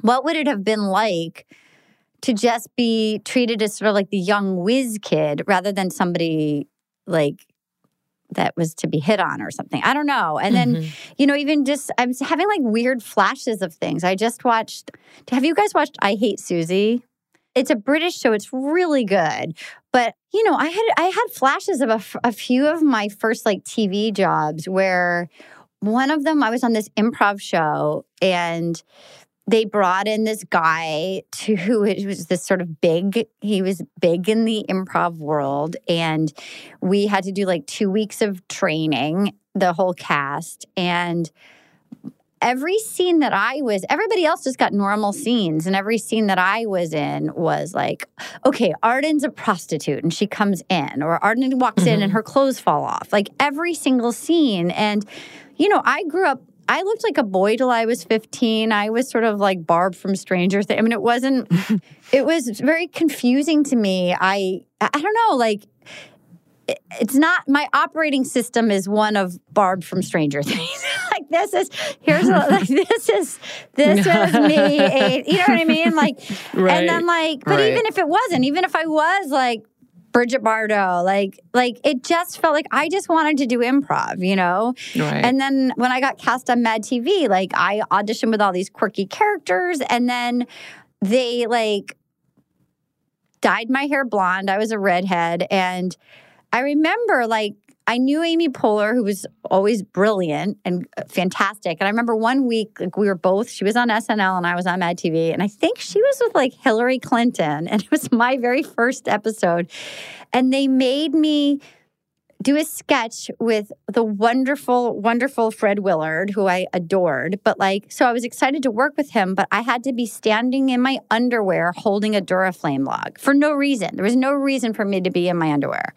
what would it have been like to just be treated as sort of like the young whiz kid rather than somebody like that was to be hit on or something. I don't know. And then Mhm. you know even just i'm having like weird flashes of things. I just watched have you guys watched i hate susie? It's a british show. It's really good. But you know i had i had flashes of a, f- a few of my first like tv jobs where one of them i was on this improv show and they brought in this guy to *laughs* who was this sort of big he was big in the improv world and we had to do like two weeks of training the whole cast and every scene that I was, everybody else just got normal scenes. And every scene that I was in was like, okay, Arden's a prostitute and she comes in, or Arden walks in and mm-hmm. her clothes fall off. Like every single scene. And, you know, I grew up. I looked like a boy till I was 15. I was sort of like Barb from Stranger Things. I mean, it wasn't, *laughs* it was very confusing to me. I, I don't know, like, it- it's not my operating system is one of Barb from Stranger *laughs* Things. like this is here's a, like *laughs* this is this is me. eh, You know what I mean? Like Right. and then like, but Right. even if it wasn't, even if I was like Bridget Bardot, like like it just felt like I just wanted to do improv, you know. Right. And then when I got cast on Mad TV, like I auditioned with all these quirky characters, and then they like dyed my hair blonde. I was a redhead. And I remember like I knew Amy Poehler, who was always brilliant and uh, fantastic. And I remember one week, like we were both, she was on SNL and I was on Mad TV. And I think she was with like Hillary Clinton. And *laughs* it was my very first episode. And they made me do a sketch with the wonderful, wonderful Fred Willard, who I adored. But like, so I was excited to work with him, but I had to be standing in my underwear holding a Duraflame log for no reason. There was no reason for me to be in my underwear.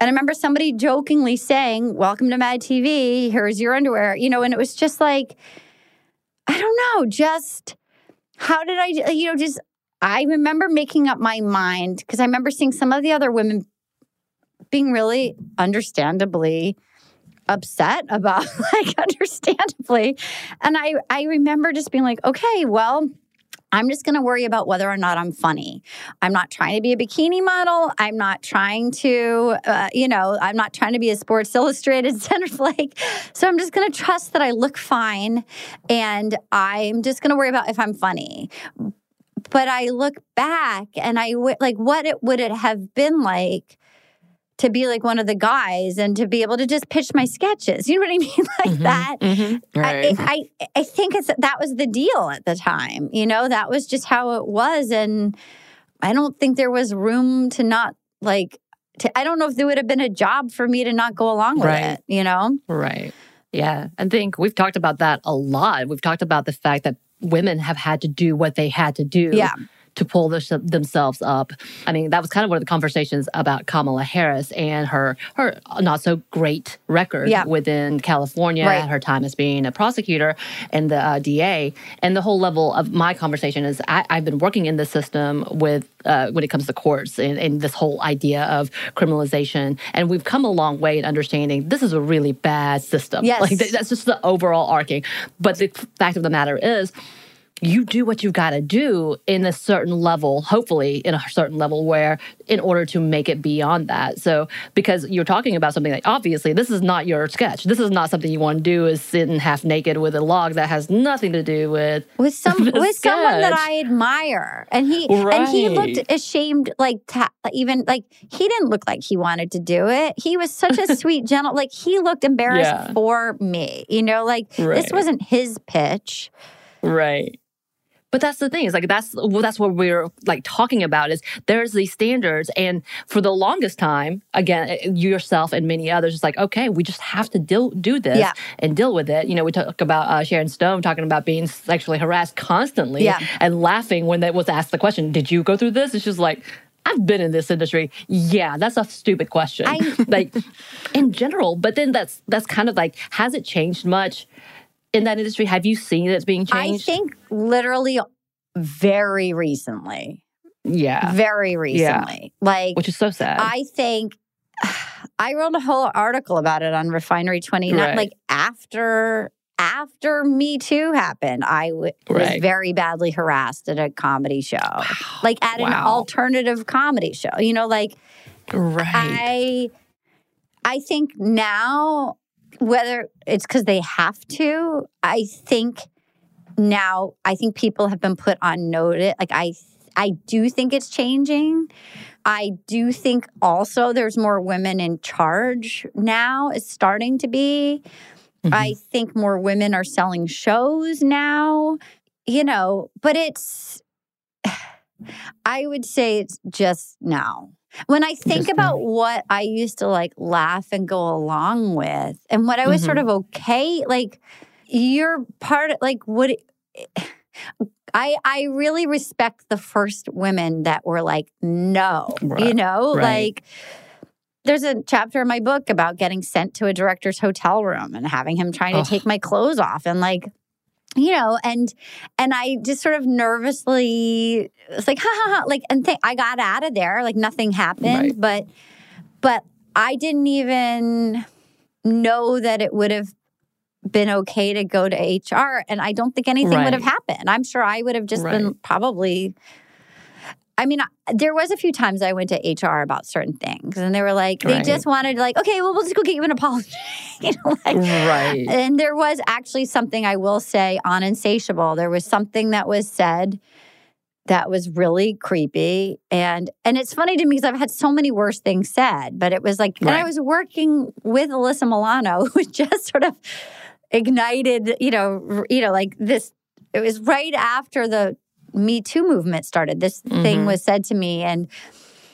And I remember somebody jokingly saying, Welcome to Mad TV, here's your underwear, you know, and it was just like, I don't know, just how did I, you know, just, I remember making up my mind because I remember seeing some of the other women being really understandably upset about *laughs* like understandably. And i i remember just being like okay well I'm just going to worry about whether or not I'm funny. I'm not trying to be a bikini model. I'm not trying to, uh, you know, I'm not trying to be a Sports *laughs* Illustrated centerfold. So I'm just going to trust that I look fine and I'm just going to worry about if I'm funny. But I look back and I like, what it would it have been like to be like one of the guys and to be able to just pitch my sketches. You know what I *laughs* mean? like Mhm, that. mhm. Right. I, I I think it's that was the deal at the time. You know, that was just how it was, and I don't think there was room to not like. To, I don't know if there would have been a job for me to not go along with Right. it. You know, Right. Yeah. I think we've talked about that a lot. We've talked about the fact that women have had to do what they had to do Yeah. To pull themselves up. I mean, that was kind of one of the conversations about Kamala Harris and her her not so great record Yeah. within California, Right. her time as being a prosecutor and the uh, DA. And the whole level of my conversation is I, I've been working in the system with uh, when it comes to courts and, and this whole idea of criminalization. And we've come a long way in understanding this is a really bad system. Yes. Like th- that's just the overall arcing. But the fact of the matter is, you do what you've got to do in a certain level, hopefully in a certain level where in order to make it beyond that. So because you're talking about something like obviously this is not your sketch. This is not something you want to do is sitting half naked with a log that has nothing to do with with *laughs* some with someone that. I admire, and he and he looked ashamed, like ta- even like he didn't look like he wanted to do it. He was such a *laughs* sweet, gentle, like he looked embarrassed Yeah. for me. You know, like this wasn't his pitch. Right. But that's the thing is like that's well, that's what we're like talking about is there's these standards and for the longest time again eh, yourself and many others it's like okay we just have to deal do this Yeah. and deal with it you know we talk about uh, Sharon Stone talking about being sexually harassed constantly Yeah. and laughing when that was asked the question did you go through this it's just like I've been in this industry. Yeah, that's a stupid question. I- *laughs* like in general, but then that's that's kind of like has it changed much in that industry? Have you seen it being changed? I think literally very recently, Yeah. very recently, like Which is so sad. I think *sighs* I wrote a whole article about it on Refinery 29. Right. Like after after Me Too happened, I w- was very badly harassed at a comedy show, like at an alternative comedy show. You know, like right. I I think now whether it's because they have to, I think now I think people have been put on notice. Like I I do think it's changing. I do think also there's more women in charge now. It's starting to be. I mm-hmm. think more women are selling shows now. You know, but it's *sighs* I would say it's just now. When I think about what I used to like laugh and go along with and what I was sort mm-hmm. of okay, like you're part of like what I I really respect the first women that were like no, you know, right. like there's a chapter in my book about getting sent to a director's hotel room and having him trying to Ugh. take my clothes off and like you know and and i just sort of nervously it's like ha ha ha like and th- i got out of there like nothing happened Right. but but i didn't even know that it would have been okay to go to hr and i don't think anything would have happened. I'm sure i would have just been probably I mean, I- there was a few times I went to HR about certain things, and they were like, they Right. just wanted like, okay, well, we'll just go get you an apology, *laughs* you know, like, right. and there was actually something I will say on Insatiable. There was something that was said that was really creepy and and it's funny to me because I've had so many worse things said, but it was like and I was working with Alyssa Milano, *laughs* who just sort of ignited, you know, you know, like this. It was right after the Me Too movement started. This thing Mhm. was said to me, and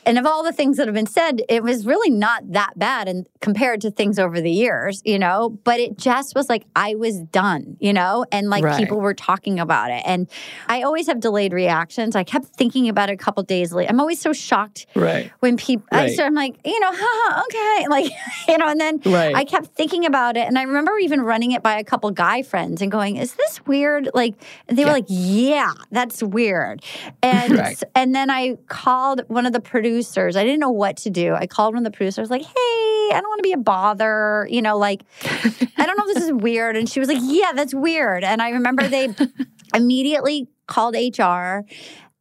and of all the things that have been said, it was really not that bad, and compared to things over the years, you know. But it just was like I was done, you know, and like Right. people were talking about it, and I always have delayed reactions. I kept thinking about it a couple days later. I'm always so shocked Right. when people. I Right. start, I'm like, you know, haha, okay, *laughs* like you know, and then Right. I kept thinking about it, and I remember even running it by a couple guy friends and going, "Is this weird?" Like they were Yeah. like, "Yeah, that's weird." And *laughs* and then I called one of the producers. I didn't know what to do. I called one of the producers, like, "Hey, I don't want to be a bother. You know, like I don't know if this is weird." And she was like, "Yeah, that's weird." And I remember they *laughs* immediately called HR.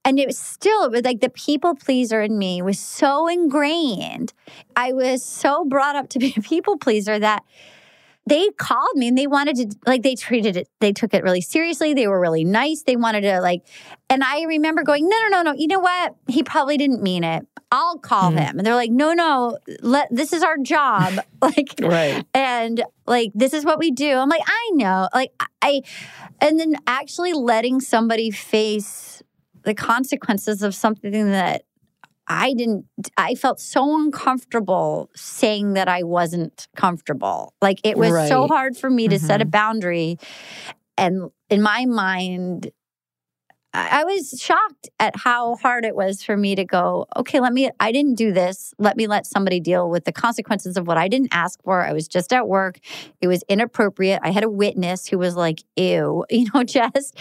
And it was still, it was like the people pleaser in me was so ingrained. I was so brought up to be a people pleaser that they called me and they wanted to, like, they treated it, they took it really seriously. They were really nice. They wanted to, like, and I remember going, no, no, no, no. You know what? He probably didn't mean it. I'll call Mhm. him. And they're like, no, no, let, this is our job. *laughs* like, Right. and like this is what we do i'm like i know like i and then actually letting somebody face the consequences of something that i didn't i felt so uncomfortable saying that i wasn't comfortable like it was so hard for me to set a Mhm. boundary and in my mind I I was shocked at how hard it was for me to go, okay, let me, I didn't do this. Let me let somebody deal with the consequences of what I didn't ask for. I was just at work. It was inappropriate. I had a witness who was like, ew, *laughs* you know, just,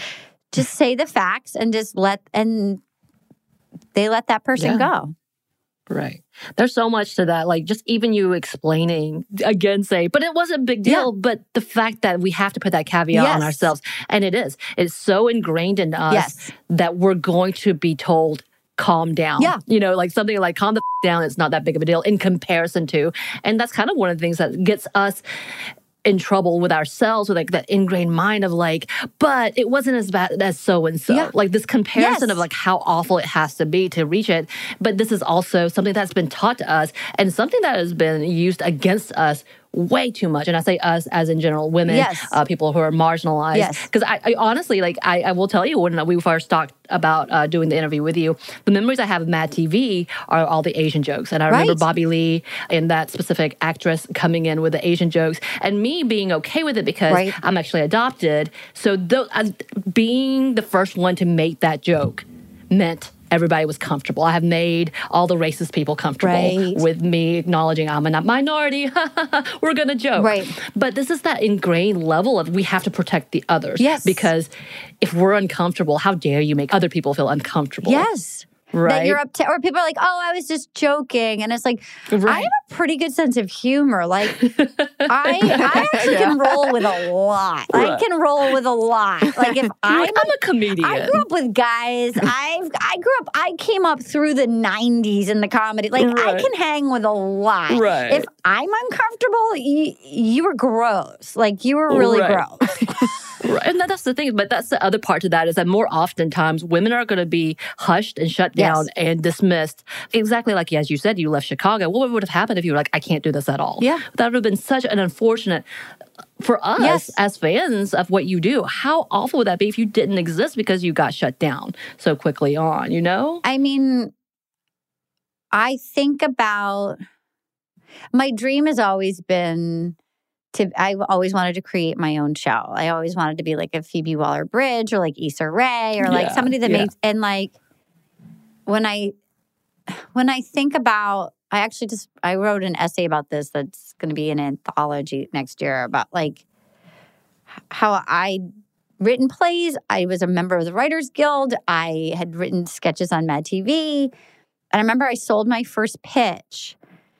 just say the facts and just let, and they let that person Yeah. go. Right. There's so much to that. Like just even you explaining again, say, but it wasn't a big deal. But the fact that we have to put that caveat on ourselves, and it is, it's so ingrained in us Yes. that we're going to be told, calm down. Yeah. You know, like something like calm the f- down. It's not that big of a deal in comparison to. And that's kind of one of the things that gets us in trouble with ourselves with like that ingrained mind of like, but it wasn't as bad as so and so. Like this comparison Yes. of like how awful it has to be to reach it. But this is also something that's been taught to us and something that has been used against us way too much. And I say us as in general, women, Yes. uh, people who are marginalized. Yes. Because I, I honestly, like, I, I will tell you when we first talked about uh, doing the interview with you, the memories I have of Mad TV are all the Asian jokes. And I remember Right. Bobby Lee and that specific actress coming in with the Asian jokes and me being okay with it because Right. I'm actually adopted. So th- uh, being the first one to make that joke meant everybody was comfortable. I have made all the racist people comfortable Right. with me acknowledging I'm a minority. *laughs* We're going to joke. Right. But this is that ingrained level of we have to protect the others. Yes. Because if we're uncomfortable, how dare you make other people feel uncomfortable? Yes. That you're up to, or people are like, oh, I was just joking. And it's like, I have a pretty good sense of humor. Like, I, *laughs* I actually can roll with a lot. I can roll with a lot. Like, if *laughs* I'm, like, I'm a comedian. I grew up with guys. I've I grew up. I came up through the '90s in the comedy. Like I can hang with a lot. Right. If I'm uncomfortable, you, you were gross. Like you were really Right. gross. *laughs* Right. And that's the thing, but that's the other part to that is that more oftentimes women are going to be hushed and shut Yes. down and dismissed. Exactly like as you said, you left Chicago. What would have happened if you were like, I can't do this at all? Yeah. That would have been such an unfortunate uh, for us Yes. as fans of what you do. How awful would that be if you didn't exist because you got shut down so quickly on, you know? I mean, I think about my dream has always been to I've always wanted to create my own show. I always wanted to be like a Phoebe Waller Bridge or like Issa Rae or like Yeah, somebody that yeah. makes and like when I when I think about I actually just I wrote an essay about this that's going to be an anthology next year about like how I written plays. I was a member of the Writers Guild. I had written sketches on Mad TV. And I remember I sold my first pitch,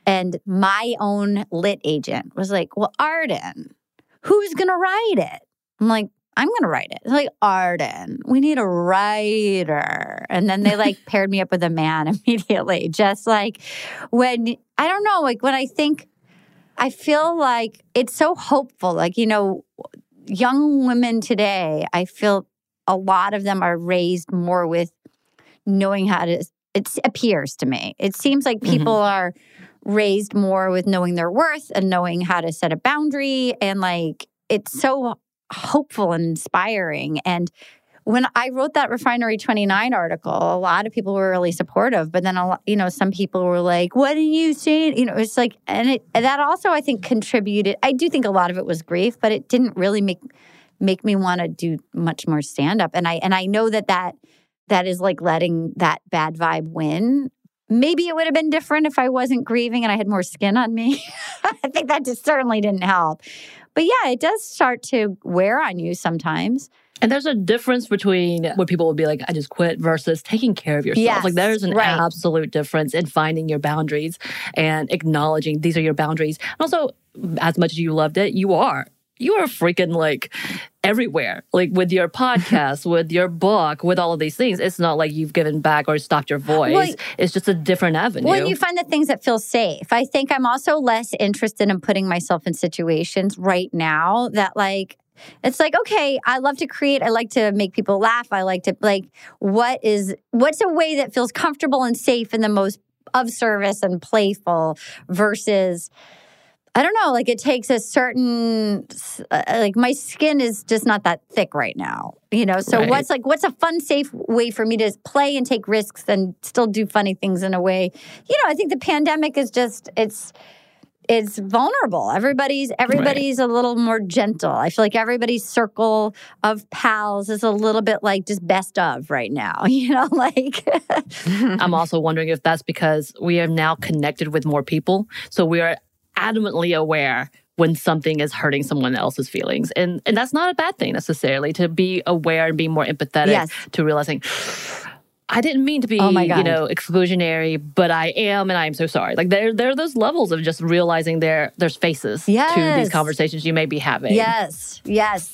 and my own lit agent was like, Well, Arden, who's going to write it? I'm like, I'm going to write it. It's like, Arden, we need a writer. And then they like *laughs* paired me up with a man *laughs* immediately. Just like when, I don't know, like when I think, I feel like it's so hopeful. Like, you know, young women today, I feel a lot of them are raised more with knowing how to it appears to me. It seems like people mm-hmm. are raised more with knowing their worth and knowing how to set a boundary and like it's so hopeful and inspiring and when I wrote that Refinery 29 article, a lot of people were really supportive, but then a lot, you know, some people were like, "What are you saying?" You know, it's like, and it, that also I think contributed. I do think a lot of it was grief, but it didn't really make make me want to do much more stand up. And I and I know that that that is like letting that bad vibe win. Maybe it would have been different if I wasn't grieving and I had more skin on me. *laughs* I think that just certainly didn't help. But yeah, it does start to wear on you sometimes. And there's a difference between what people would be like, I just quit versus taking care of yourself. Yes, like there's an right. absolute difference in finding your boundaries and acknowledging these are your boundaries. And also, as much as you loved it, you are you are freaking like everywhere like with your podcast *laughs* with your book with all of these things. It's not like you've given back or stopped your voice. well, it's just a different avenue. Well you find the things that feel safe. I think i'm also less interested in putting myself in situations right now that like it's like okay i love to create. I like to make people laugh. I like to like what is what's a way that feels comfortable and safe and the most of service and playful versus I don't know, like it takes a certain uh, like my skin is just not that thick right now. You know, so right. what's like what's a fun safe way for me to play and take risks and still do funny things in a way. You know, I think the pandemic is just it's it's vulnerable. Everybody's everybody's right. a little more gentle. I feel like everybody's circle of pals is a little bit like just best of right now. *laughs* You know, *laughs* like *laughs* I'm also wondering if that's because we are now connected with more people. So we are adamantly aware when something is hurting someone else's feelings. And and that's not a bad thing necessarily to be aware and be more empathetic yes. to realizing I didn't mean to be, oh you know, exclusionary, but I am, and I am so sorry. Like there, there are those levels of just realizing there, there's faces yes. to these conversations you may be having. Yes, yes.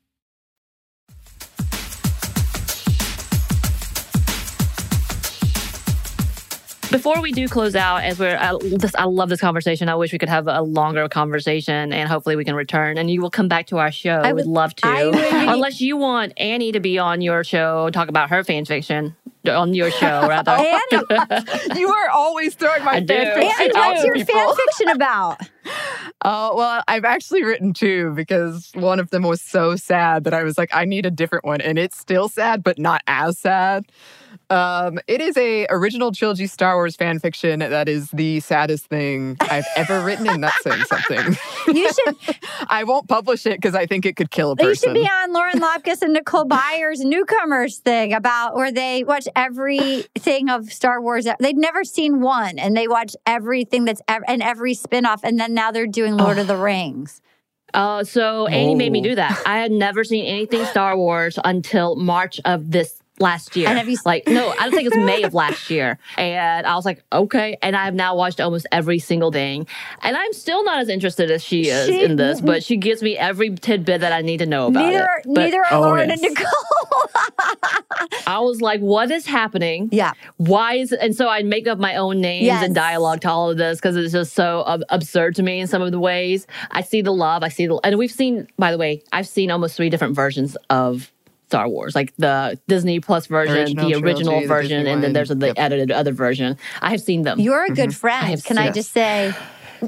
Before we do close out, as we're, I, this, I love this conversation. I wish we could have a longer conversation, and hopefully we can return. And you will come back to our show. I would love to, would, unless you want Annie to be on your show, talk about her fan fiction on your show, *laughs* rather. Annie, *laughs* you are always throwing my fan fiction Annie, what's your fan fiction *laughs* about? Oh, well, I've actually written two because one of them was so sad that I was like, I need a different one. And it's still sad, but not as sad. Um, it is a original trilogy Star Wars fan fiction that is the saddest thing I've ever written, and that's saying something. *laughs* You should *laughs* I won't publish it because I think it could kill a person. you should be on Lauren Lapkus and Nicole Byer's newcomers thing about where they watch everything of Star Wars. They'd never seen one, and they watch everything that's ev- and every spinoff, and then now they're doing Lord of the *sighs* Rings. Uh, so Annie made me Oh. do that. I had never seen anything Star Wars until March of this last year. And have you- like no, I don't think it's May of *laughs* last year. And I was like, okay. And I have now watched almost every single thing. And I'm still not as interested as she is She- in this, but *laughs* she gives me every tidbit that I need to know about Neither, it. But neither are Oh, Lauren yes. and Nicole. *laughs* I was like, what is happening? yeah, why is and so I make up my own names Yes. and dialogue to all of this because it's just so ab- absurd to me in some of the ways. I see the love, I see the and we've seen by the way, I've seen almost three different versions of Star Wars, like the Disney Plus version, Original the original trilogy, version, Disney and then there's the Yep. edited other version. I have seen them. you're a good friend. have Can I just say,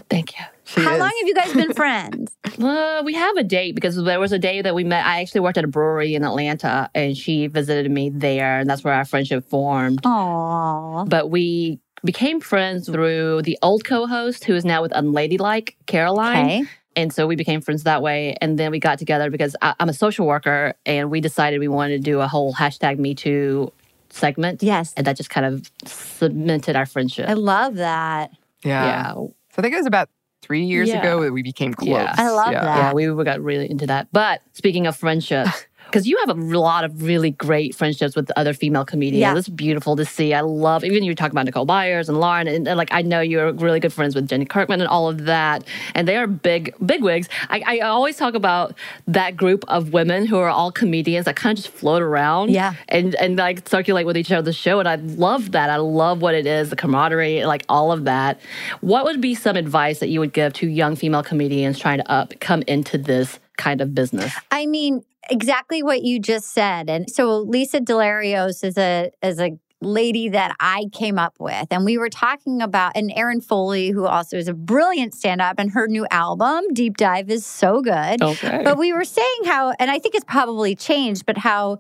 Thank you. She how is. long have you guys been *laughs* friends? Uh, we have a date because there was a day that we met. I actually worked at a brewery in Atlanta, and she visited me there, and that's where our friendship formed. Aww. but we became friends through the old co-host who is now with Unladylike, Caroline. Okay. And so we became friends that way. And then we got together because I, I'm a social worker and we decided we wanted to do a whole hashtag Me Too segment. Yes. And that just kind of cemented our friendship. I love that. yeah. yeah. So I think it was about three years Yeah. ago that we became close. Yeah. I love yeah. that. Yeah, we we got really into that. But speaking of friendships, because you have a lot of really great friendships with other female comedians. Yeah. It's beautiful to see. I love, even you talking about Nicole Byer's and Lauren, and, and, like I know you're really good friends with Jenny Kirkman and all of that. And they are big, big wigs. I, I always talk about that group of women who are all comedians that kind of just float around Yeah. and, and like circulate with each other's show. And I love that. I love what it is, the camaraderie, like all of that. What would be some advice that you would give to young female comedians trying to up come into this kind of business? I mean, exactly what you just said. And so Lisa Delarios is a is a lady that I came up with. And we were talking about and Erin Foley, who also is a brilliant stand-up, and her new album, Deep Dive, is so good. Okay. But we were saying how, and I think it's probably changed, but how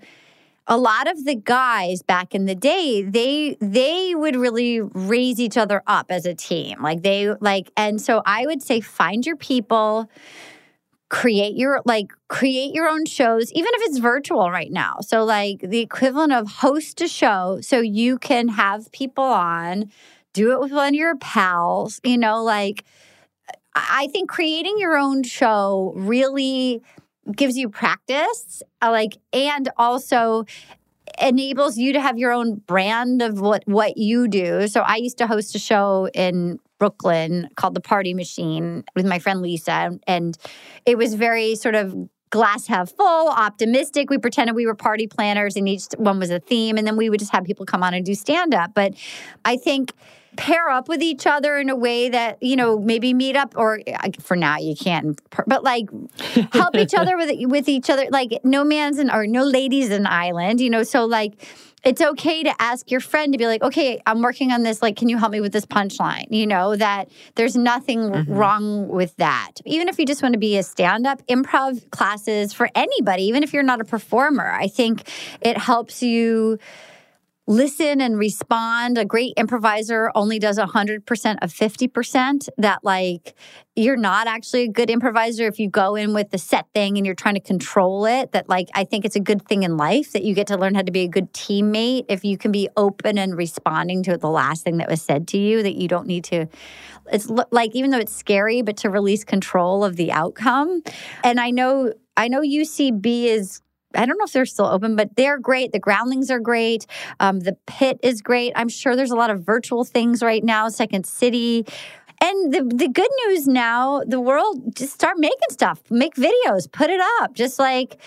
a lot of the guys back in the day, they they would really raise each other up as a team. Like they like, and so I would say find your people, create your like create your own shows, even if it's virtual right now. So like the equivalent of host a show so you can have people on, do it with one of your pals, you know, like I think creating your own show really gives you practice, uh, like, and also enables you to have your own brand of what what you do. So I used to host a show in Brooklyn called The Party Machine with my friend Lisa, and it was very sort of glass half full, optimistic. We pretended we were party planners, and each one was a theme, and then we would just have people come on and do stand up. But I think pair up with each other in a way that you know maybe meet up or uh, for now you can't but like help each other *laughs* with with each other like no man's an or no ladies an island you know so like it's okay to ask your friend to be like okay i'm working on this like can you help me with this punchline? You know that there's nothing mm-hmm. wrong with that. Even if you just want to be a stand-up improv classes for anybody even if you're not a performer i think it helps you listen and respond. A great improviser only does 100% of 50%. That, like, you're not actually a good improviser if you go in with the set thing and you're trying to control it. That, like, I think it's a good thing in life that you get to learn how to be a good teammate if you can be open and responding to the last thing that was said to you, that you don't need to. It's like, even though it's scary, but to release control of the outcome. And I know, I know UCB is I don't know if they're still open, but they're great. The groundlings are great. Um, the pit is great. I'm sure there's a lot of virtual things right now, Second City. And the, the good news now, the world just start making stuff, make videos, put it up. Just like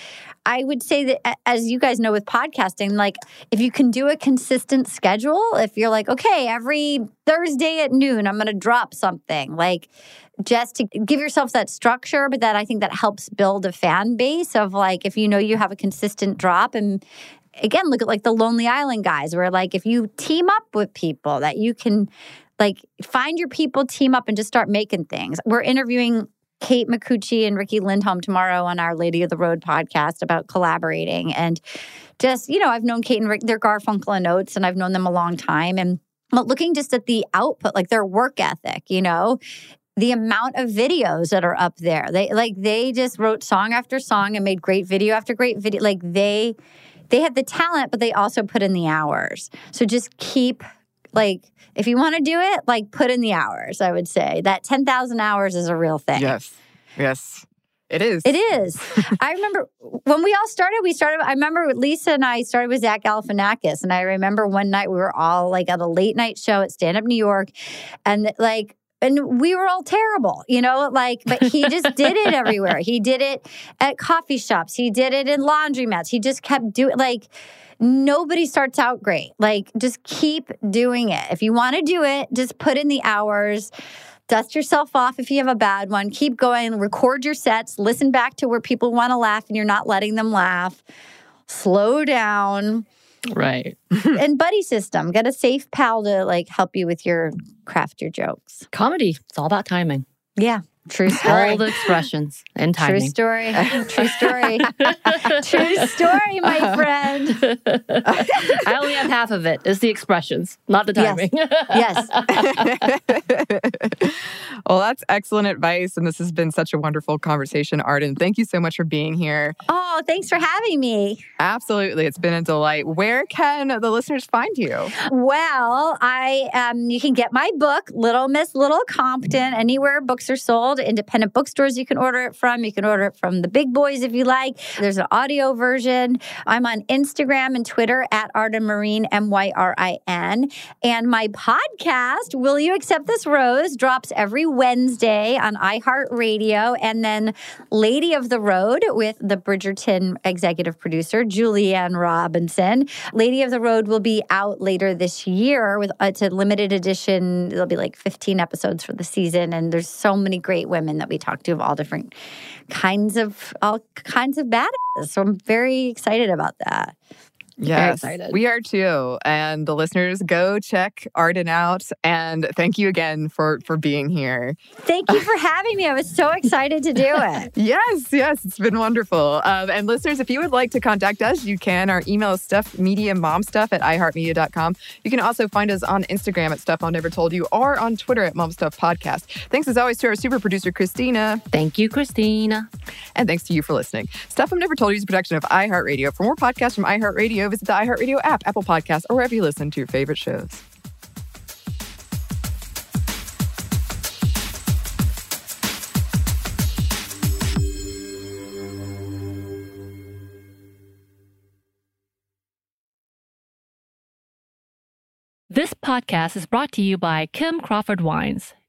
I would say that, as you guys know with podcasting, like if you can do a consistent schedule, if you're like, okay, every Thursday at noon, I'm going to drop something, like just to give yourself that structure, but that I think that helps build a fan base of like if you know you have a consistent drop and again look at like the Lonely Island guys where like if you team up with people that you can like find your people, team up and just start making things. We're interviewing Kate McCucci and Ricky Lindholm tomorrow on our Lady of the Road podcast about collaborating. And just, you know, I've known Kate and Rick, they're Garfunkel and Oates, and I've known them a long time. And but looking just at the output, like their work ethic, you know, the amount of videos that are up there. They like they just wrote song after song and made great video after great video. Like they they had the talent, but they also put in the hours. So just keep like if you want to do it, like put in the hours, I would say. That 10,000 hours is a real thing. Yes. Yes. It is. It is. *laughs* I remember when we all started, we started, I remember Lisa and I started with Zach Galifianakis. And I remember one night we were all like at a late night show at Stand Up New York. And like, and we were all terrible, you know, like, but he just did it *laughs* everywhere. He did it at coffee shops. He did it in laundromats. He just kept doing like, nobody starts out great. Like, just keep doing it. If you want to do it, just put in the hours. Dust yourself off if you have a bad one. Keep going. Record your sets. Listen back to where people want to laugh and you're not letting them laugh. Slow down. Right. *laughs* and buddy system. Get a safe pal to like help you with your craft your jokes. Comedy, it's all about timing. Yeah. True story. All the expressions and timing. True story. *laughs* True story. True story, my friend. *laughs* I only have half of it. it. Is the expressions, not the timing. Yes. yes. *laughs* well, that's excellent advice. And this has been such a wonderful conversation, Arden. Thank you so much for being here. Oh, thanks for having me. Absolutely. It's been a delight. Where can the listeners find you? Well, I um, you can get my book, Little Miss Little Compton, anywhere books are sold. Independent bookstores you can order it from. You can order it from the big boys if you like. There's an audio version. I'm on Instagram and Twitter at Arden Myrin, M Y R I N. And my podcast, Will You Accept This Rose, drops every Wednesday on iHeartRadio. And then Lady of the Road with the Bridgerton executive producer, Julie Anne Robinson. Lady of the Road will be out later this year with uh, it's a limited edition. There'll be like 15 episodes for the season. And there's so many great women that we talk to of all different kinds of all kinds of badasses. So I'm very excited about that. Yes, we are too. And the listeners, go check Arden out. And thank you again for for being here. Thank you for having me. I was so excited to do it. *laughs* yes, yes, it's been wonderful. Um, and listeners, if you would like to contact us, you can. Our email is stuffmediamomstuff at iheartmedia.com. You can also find us on Instagram at Stuff I've Never Told You or on Twitter at Mom Stuff Podcast. Thanks as always to our super producer, Christina. Thank you, Christina. And thanks to you for listening. Stuff I've Never Told You is a production of iHeartRadio. For more podcasts from iHeartRadio, visit the iHeartRadio app, Apple Podcasts, or wherever you listen to your favorite shows. This podcast is brought to you by Kim Crawford Wines.